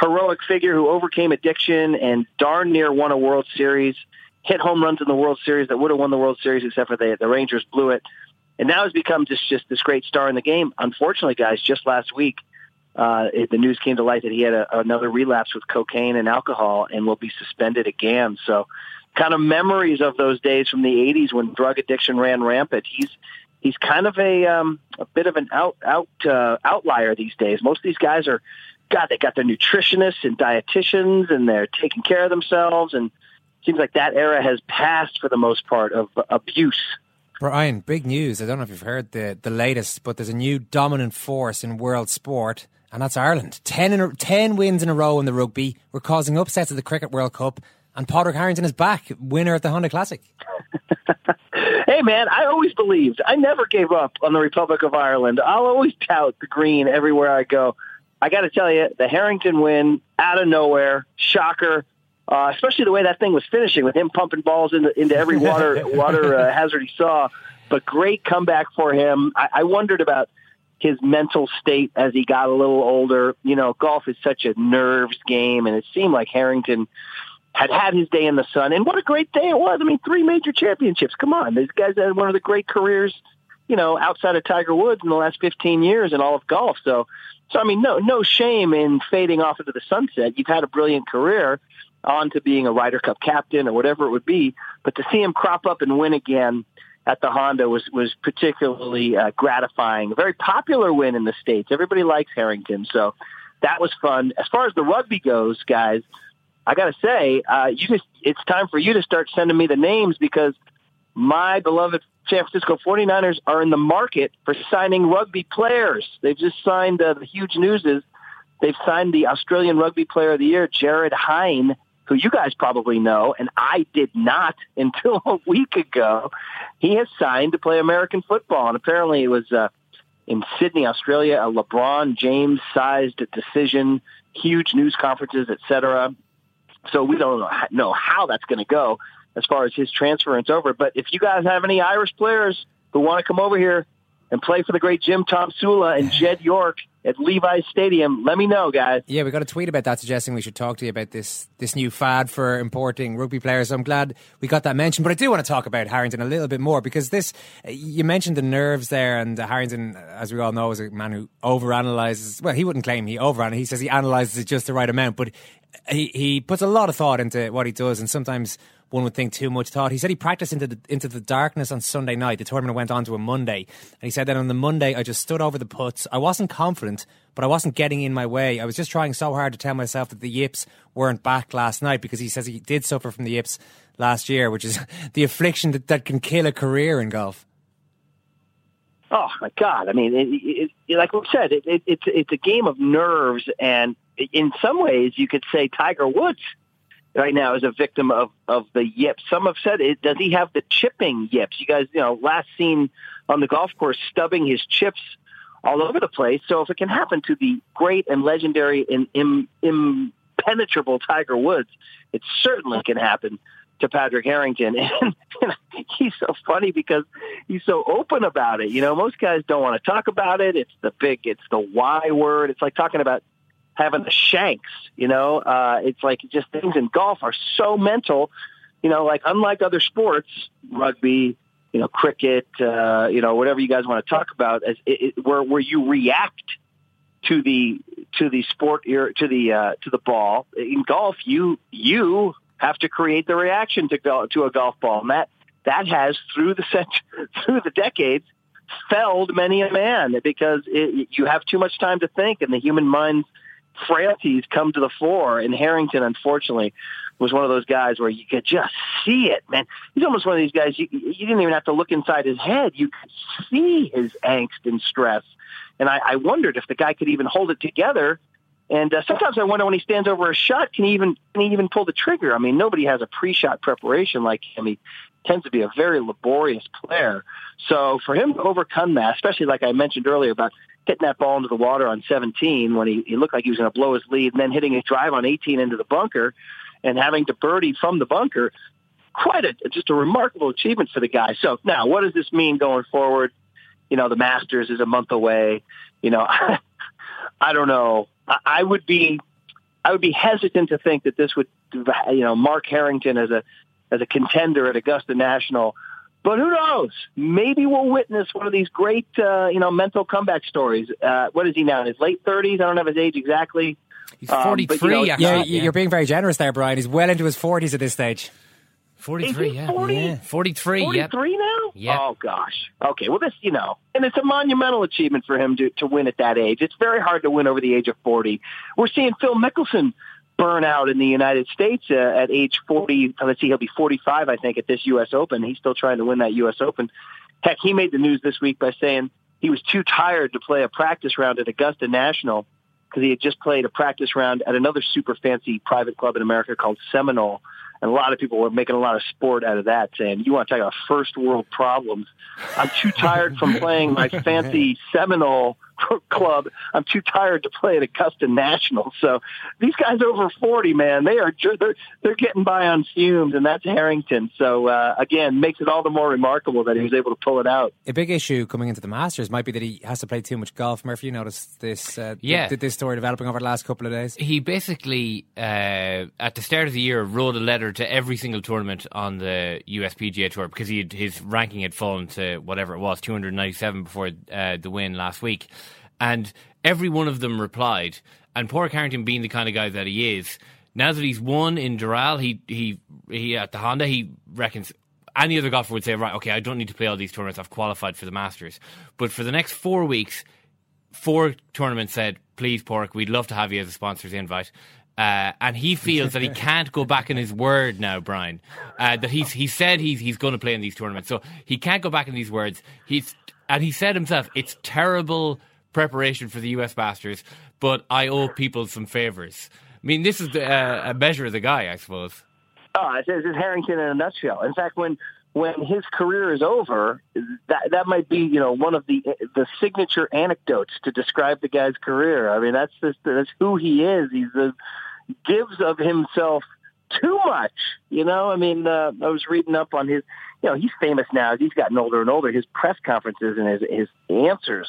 heroic figure who overcame addiction and darn near won a World Series, hit home runs in the World Series that would have won the World Series except for the the Rangers blew it, and now has become just just this great star in the game. Unfortunately, guys, just last week. Uh, it, the news came to light that he had a, another relapse with cocaine and alcohol and will be suspended again. So, kind of memories of those days from the '80s when drug addiction ran rampant. He's he's kind of a um, a bit of an out out uh, outlier these days. Most of these guys are, God, they got their nutritionists and dietitians, and they're taking care of themselves. And seems like that era has passed for the most part of abuse. Brian, big news. I don't know if you've heard the, the latest, but there's a new dominant force in world sport, and that's Ireland. Ten, in a, ten wins in a row in the rugby. We're causing upsets at the Cricket World Cup, and Padraig Harrington is back, winner at the Honda Classic. Hey, man, I always believed. I never gave up on the Republic of Ireland. I'll always tout the green everywhere I go. I got to tell you, the Harrington win out of nowhere, shocker. Uh, especially the way that thing was finishing with him pumping balls into, into every water water uh, hazard he saw. But great comeback for him. I, I wondered about his mental state as he got a little older. You know, golf is such a nerves game, and it seemed like Harrington had had his day in the sun. And what a great day it was! I mean, three major championships. Come on, these guys had one of the great careers. You know, outside of Tiger Woods in the last 15 years in all of golf. So, so I mean, no, no shame in fading off into the sunset. You've had a brilliant career on to being a Ryder Cup captain or whatever it would be. But to see him crop up and win again at the Honda was was particularly uh, gratifying. A very popular win in the states. Everybody likes Harrington, so that was fun. As far as the rugby goes, guys, I got to say, uh, you just it's time for you to start sending me the names because my beloved San Francisco 49ers are in the market for signing rugby players. They've just signed uh, the huge news is they've signed the Australian Rugby Player of the Year, Jarryd Hayne, who you guys probably know, and I did not until a week ago. He has signed to play American football, and apparently it was uh, in Sydney, Australia, a LeBron James sized decision, huge news conferences, etc. So we don't know how that's going to go as far as his transference over. But if you guys have any Irish players who want to come over here and play for the great Jim Tomsula and Jed York at Levi's Stadium, let me know, guys. Yeah, we got a tweet about that suggesting we should talk to you about this this new fad for importing rugby players. I'm glad we got that mentioned, but I do want to talk about Harrington a little bit more because this uh, you mentioned the nerves there, and Harrington, as we all know, is a man who overanalyzes. Well, he wouldn't claim he overanalyzes. He says he analyzes it just the right amount, but he he puts a lot of thought into what he does, and sometimes one would think too much thought. He said he practiced into the into the darkness on Sunday night. The tournament went on to a Monday, and he said that on the Monday I just stood over the putts. I wasn't confident, but I wasn't getting in my way. I was just trying so hard to tell myself that the yips weren't back last night because he says he did suffer from the yips last year, which is the affliction that, that can kill a career in golf. Oh my God! I mean, it, it, like we said, it, it's it's a game of nerves, and in some ways, you could say Tiger Woods right now is a victim of of the yips. Some have said, it, does he have the chipping yips? You guys, you know, last seen on the golf course stubbing his chips all over the place. So if it can happen to the great and legendary and Im, impenetrable Tiger Woods, it certainly can happen to Patrick Harrington. And, and he's so funny because he's so open about it. You know, most guys don't want to talk about it. It's the big, it's the Y word. It's like talking about having the shanks, you know, uh, it's like just things in golf are so mental, you know, like unlike other sports, rugby, you know, cricket, uh, you know, whatever you guys want to talk about as it, it, where, where you react to the, to the sport, to the, uh, to the ball in golf, you, you have to create the reaction to go to a golf ball. And that that has through the cent- through the decades felled many a man because it, you have too much time to think, and the human mind's frailties come to the fore. And Harrington, unfortunately, was one of those guys where you could just see it, man. He's almost one of these guys you, you didn't even have to look inside his head; you could see his angst and stress. And I, I wondered if the guy could even hold it together and uh, sometimes I wonder when he stands over a shot, can he even can he even pull the trigger? I mean, nobody has a pre-shot preparation like him. He tends to be a very laborious player. So for him to overcome that, especially like I mentioned earlier about hitting that ball into the water on 17 when he, he looked like he was going to blow his lead, and then hitting a drive on 18 into the bunker, and having to birdie from the bunker, quite a just a remarkable achievement for the guy. So now, what does this mean going forward? You know, the Masters is a month away. You know, I don't know. I would be, I would be hesitant to think that this would, you know, mark Harrington as a as a contender at Augusta National. But who knows? Maybe we'll witness one of these great, uh, you know, mental comeback stories. Uh, what is he now? In his late thirties? I don't have his age exactly. He's forty three. Um, you know, yeah, yeah, you're being very generous there, Brian. He's well into his forties at this stage. 43, yeah. 40? yeah. 43, 43 yep. now? Yeah. Oh, gosh. Okay, well, this, you know, and it's a monumental achievement for him to, to win at that age. It's very hard to win over the age of 40. We're seeing Phil Mickelson burn out in the United States uh, at age 40. Let's see, he'll be 45, I think, at this U.S. Open. He's still trying to win that U.S. Open. Heck, he made the news this week by saying he was too tired to play a practice round at Augusta National because he had just played a practice round at another super fancy private club in America called Seminole. And a lot of people were making a lot of sport out of that, saying, you want to talk about first world problems. I'm too tired from playing my fancy Seminole club. I'm too tired to play at Augusta National. So these guys over 40, man, they are ju- they're they're getting by on fumes, and that's Harrington. So uh, again, makes it all the more remarkable that he was able to pull it out. A big issue coming into the Masters might be that he has to play too much golf. Murphy, you noticed this? Uh, Yeah. Did this story developing over the last couple of days? He basically, uh, at the start of the year, wrote a letter to every single tournament on the USPGA Tour because he had, his ranking had fallen to whatever it was, 297 before uh, the win last week. And every one of them replied. And poor Harrington, being the kind of guy that he is, now that he's won in Doral, he, he, he at the Honda, he reckons any other golfer would say, right, okay, I don't need to play all these tournaments. I've qualified for the Masters. But for the next four weeks, four tournaments said, please, Pork, we'd love to have you as a sponsor's invite. Uh, and he feels that he can't go back in his word now, Brian. Uh, that he's he said he's he's going to play in these tournaments, so he can't go back in these words. He's and he said himself, it's terrible preparation for the U.S. Masters, but I owe people some favors. I mean, this is the, uh, a measure of the guy, I suppose. Oh, it's, it's Harrington in a nutshell. In fact, when when his career is over, that that might be you know one of the the signature anecdotes to describe the guy's career. I mean, that's just that's who he is. He's a gives of himself too much. You know, I mean, uh, I was reading up on his. You know, he's famous now. He's gotten older and older. His press conferences and his his answers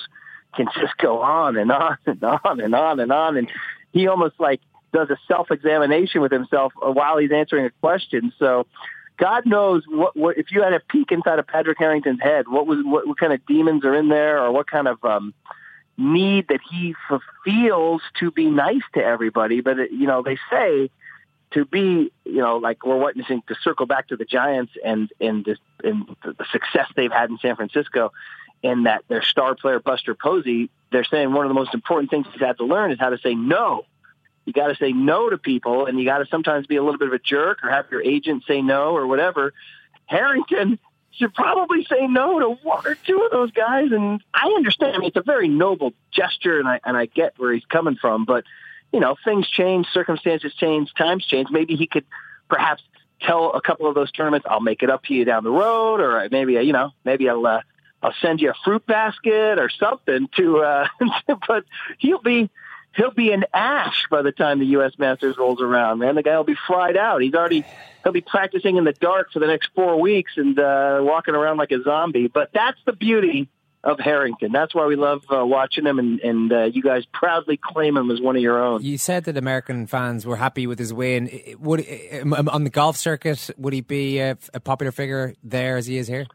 can just go on and on and on and on and on. And he almost like does a self examination with himself while he's answering a question. So. God knows what, what if you had a peek inside of Patrick Harrington's head, what was what, what kind of demons are in there, or what kind of um, need that he feels to be nice to everybody. But it, you know, they say to be, you know, like we're witnessing to circle back to the Giants and and this, and the success they've had in San Francisco, and that their star player Buster Posey, they're saying one of the most important things he's had to learn is how to say no. You got to say no to people, and you got to sometimes be a little bit of a jerk, or have your agent say no, or whatever. Harrington should probably say no to one or two of those guys. And I understand. I mean, it's a very noble gesture, and I and I get where he's coming from. But you know, things change, circumstances change, times change. Maybe he could perhaps tell a couple of those tournaments, "I'll make it up to you down the road," or maybe you know, maybe I'll uh, I'll send you a fruit basket or something to. Uh, but he'll be he'll be an ash by the time the U.S. Masters rolls around. Man, the guy will be fried out. He's already he'll be practicing in the dark for the next four weeks and uh, walking around like a zombie. But that's the beauty of Harrington. That's why we love uh, watching him, and, and uh, you guys proudly claim him as one of your own. You said that American fans were happy with his win. Would um, on the golf circuit would he be a, a popular figure there as he is here?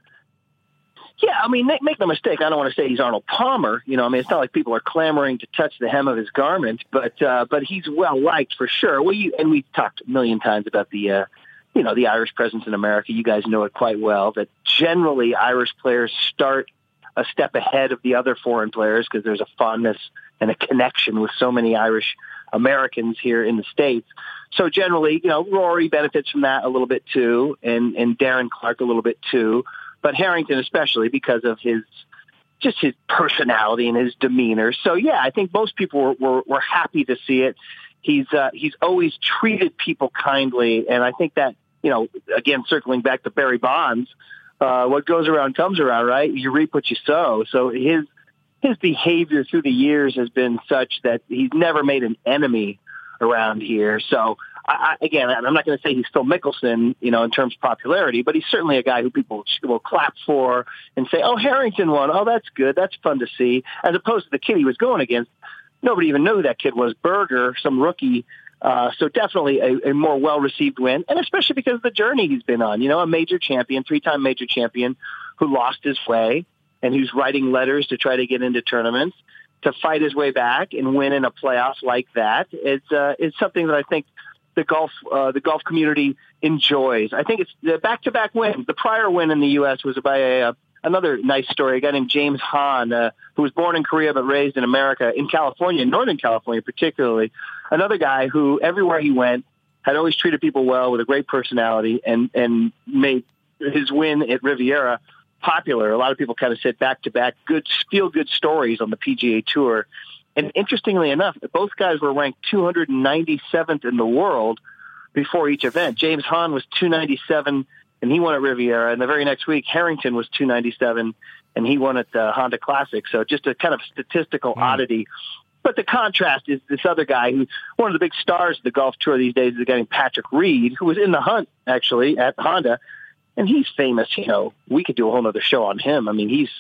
Yeah, I mean, make, no mistake. I don't want to say he's Arnold Palmer. You know, I mean, it's not like people are clamoring to touch the hem of his garment, but uh, but he's well liked for sure. You and we've talked a million times about the, uh, you know, the Irish presence in America. You guys know it quite well. That generally Irish players start a step ahead of the other foreign players because there's a fondness and a connection with so many Irish Americans here in the states. So generally, you know, Rory benefits from that a little bit too, and and Darren Clarke a little bit too but Harrington especially because of his just his personality and his demeanor. So yeah, I think most people were were, were happy to see it. He's uh, he's always treated people kindly, and I think that you know again circling back to Barry Bonds, uh, what goes around comes around, right? You reap what you sow. So his his behavior through the years has been such that he's never made an enemy around here. So I, I, again, I'm not going to say he's still Mickelson, you know, in terms of popularity, but he's certainly a guy who people will clap for and say, "Oh, Harrington won. Oh, that's good. That's fun to see." As opposed to the kid he was going against, nobody even knew who that kid was. Berger, some rookie. Uh, so definitely a, a more well-received win, and especially because of the journey he's been on. You know, a major champion, three-time major champion, who lost his way and who's writing letters to try to get into tournaments to fight his way back and win in a playoff like that. It's uh, it's something that I think the golf uh, the golf community enjoys. I think it's the back to back win. The prior win in the U.S. was by a, uh, another nice story. A guy named James Hahn, uh, who was born in Korea but raised in America, in California, Northern California particularly. Another guy who everywhere he went had always treated people well with a great personality and and made his win at Riviera popular. A lot of people kind of said back to back good feel good stories on the PGA Tour. And interestingly enough, both guys were ranked 297th in the world before each event. James Hahn was 297 and he won at Riviera. And the very next week, Harrington was 297, and he won at the Honda Classic. So just a kind of statistical hmm. oddity. But the contrast is this other guy who, one of the big stars of the golf tour these days is a guy named Patrick Reed, who was in the hunt actually at Honda, and he's famous. You know, we could do a whole other show on him. I mean, he's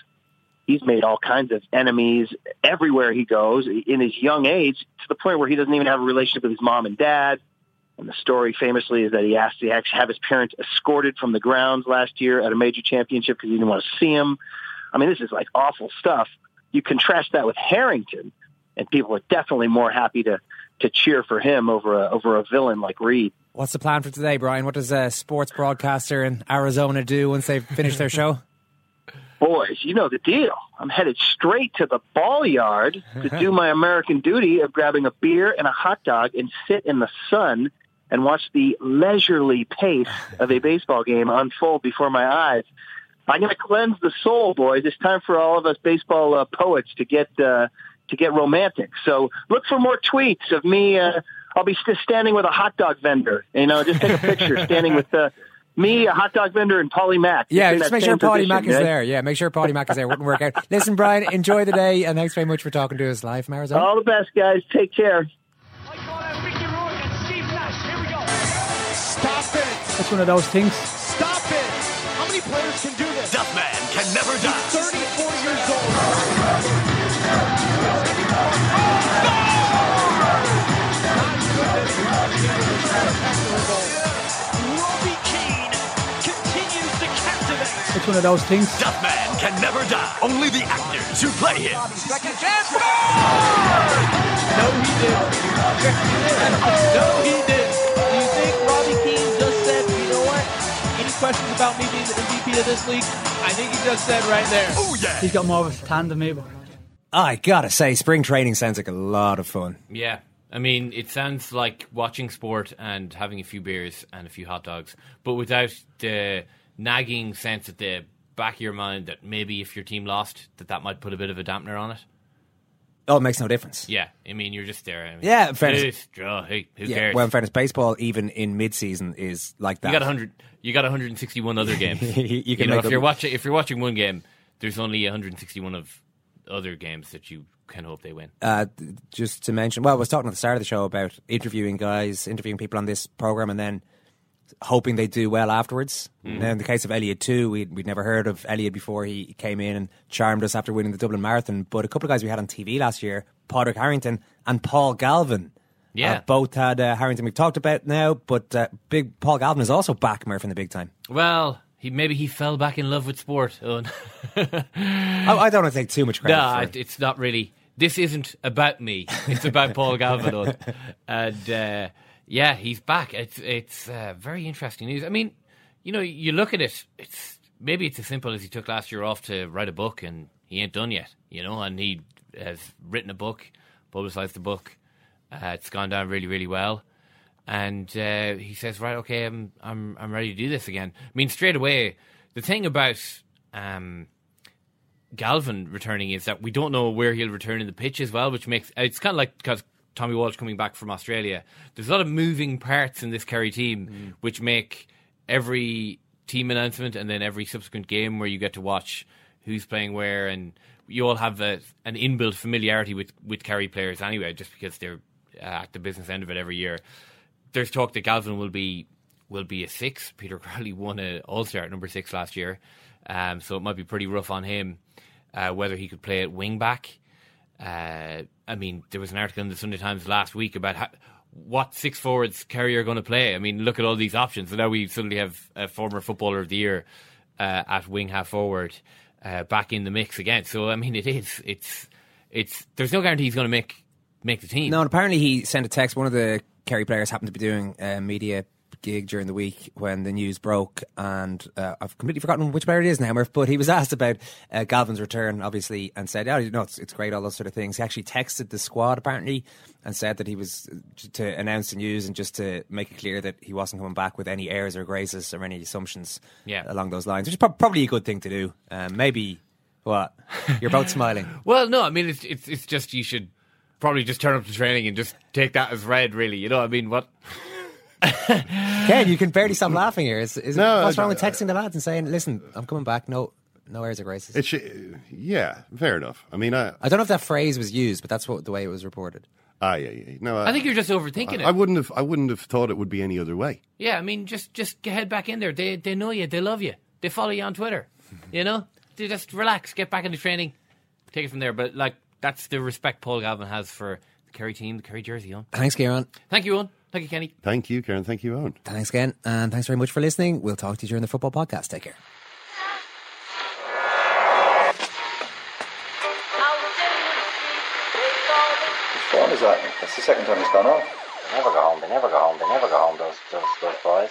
he's made all kinds of enemies everywhere he goes in his young age to the point where he doesn't even have a relationship with his mom and dad. And the story famously is that he asked to actually have his parents escorted from the grounds last year at a major championship because he didn't want to see him. I mean, this is like awful stuff. You contrast that with Harrington, and people are definitely more happy to to cheer for him over a over a villain like Reed. What's the plan for today, Brian? What does a sports broadcaster in Arizona do once they finish their show? Boys, you know the deal. I'm headed straight to the ball yard to do my American duty of grabbing a beer and a hot dog and sit in the sun and watch the leisurely pace of a baseball game unfold before my eyes. I'm going to cleanse the soul, boys. It's time for all of us baseball uh, poets to get uh, to get romantic. So look for more tweets of me. Uh, I'll be st- standing with a hot dog vendor. You know, just take a picture standing with uh, me, a hot dog vendor, and Paulie Mack. Yeah, in just make sure same Paulie position, Mack is right? there. Yeah, make sure Paulie Mack is there. Wouldn't work out. Listen, Brian, enjoy the day, and thanks very much for talking to us live from Arizona. All the best, guys. Take care. Stop it! That's one of those things. Stop it! How many players can do this? Duffman can never die. He's 34 years It's one of those things. Duffman can never die. Only the actors who play him. Second chance. No, he didn't. No, he didn't. Do you think Robbie Keane just said, you know what? Any questions about me being the MVP of this league? I think he just said right there. Oh, yeah. He's got more of a talent than me, but I gotta say, spring training sounds like a lot of fun. Yeah. I mean, it sounds like watching sport and having a few beers and a few hot dogs, but without the nagging sense at the back of your mind that maybe if your team lost, that that might put a bit of a dampener on it. Oh, it makes no difference. Yeah, I mean, you're just there. I mean, Yeah, in fairness- it's- oh, hey, who Yeah, cares? well, in fairness, baseball, even in mid-season, is like that. You got 100. You got 161 other games. You you can know, if you're watching if you're watching one game, there's only 161 of other games that you can hope they win. uh, just to mention, well, I was talking at the start of the show about interviewing guys, interviewing people on this program, and then hoping they do well afterwards. Mhm. Now, in the case of Elliot too, we'd, we'd never heard of Elliot before he came in and charmed us after winning the Dublin Marathon. But a couple of guys we had on TV last year, Padraig Harrington and Paul Galvin. Yeah. uh, both had uh, Harrington we've talked about now, but uh, big Paul Galvin is also back, Murph, in the big time. Well, he maybe he fell back in love with sport. Owen. I, I don't want to take too much credit no, it- it's not really. This isn't about me. It's about Paul Galvin. And uh, yeah, he's back. It's it's uh, very interesting news. I mean, you know, you look at it. It's maybe it's as simple as he took last year off to write a book, and he ain't done yet. You know, and he has written a book, publicized the book. Uh, it's gone down really, really well. And uh, he says, "Right, okay, I'm, I'm, I'm ready to do this again." I mean, straight away, the thing about um, Galvin returning is that we don't know where he'll return in the pitch as well, which makes it's kind of like because Tommy Walsh coming back from Australia. There's a lot of moving parts in this Kerry team, which make every team announcement and then every subsequent game where you get to watch who's playing where, and you all have a, an inbuilt familiarity with with Kerry players anyway, just because they're uh, at the business end of it every year. There's talk that Galvin will be will be a six. Peter Crowley won a All Star at number six last year, um, so it might be pretty rough on him uh, whether he could play at wing back. Uh, I mean, there was an article in the Sunday Times last week about how, what six forwards Kerry are going to play. I mean, look at all these options. So now we suddenly have a former footballer of the year uh, at wing half forward uh, back in the mix again. So I mean, it is it's it's there's no guarantee he's going to make make the team. No, and apparently he sent a text. One of the Kerry players happened to be doing a media gig during the week when the news broke, and uh, I've completely forgotten which player it is now, Murph, but he was asked about uh, Galvin's return, obviously, and said, "Yeah, you know, it's, it's great, all those sort of things." He actually texted the squad apparently and said that he was uh, to announce the news and just to make it clear that he wasn't coming back with any airs or graces or any assumptions Yeah. along those lines, which is prob- probably a good thing to do. Um, maybe what you're both smiling. Well, no, I mean it's it's it's just you should probably just turn up to training and just take that as read. Really, you know, what I mean, what Ken, you can barely stop laughing here. Is, is No, what's wrong with texting the lads and saying, "Listen, I'm coming back. No, no airs or graces." It should, yeah, fair enough. I mean, I, I don't know if that phrase was used, but that's what the way it was reported. ah, yeah, yeah. No, I think you're just overthinking I, it. I wouldn't have. I wouldn't have thought it would be any other way. Yeah, I mean, just just head back in there. They they know you. They love you. They follow you on Twitter. You know, they just relax, get back into training, take it from there. But like that's the respect Paul Galvin has for the Kerry team, the Kerry jersey on. Thanks, Kieran. Thank you, Owen. Thank you, Kenny. Thank you, Karen. Thank you, Owen. Thanks again, and thanks very much for listening. We'll talk to you during the football podcast. Take care. Which phone is that? That's the second time it's gone off. They never go home. They never go home. They never go home. Those those those boys.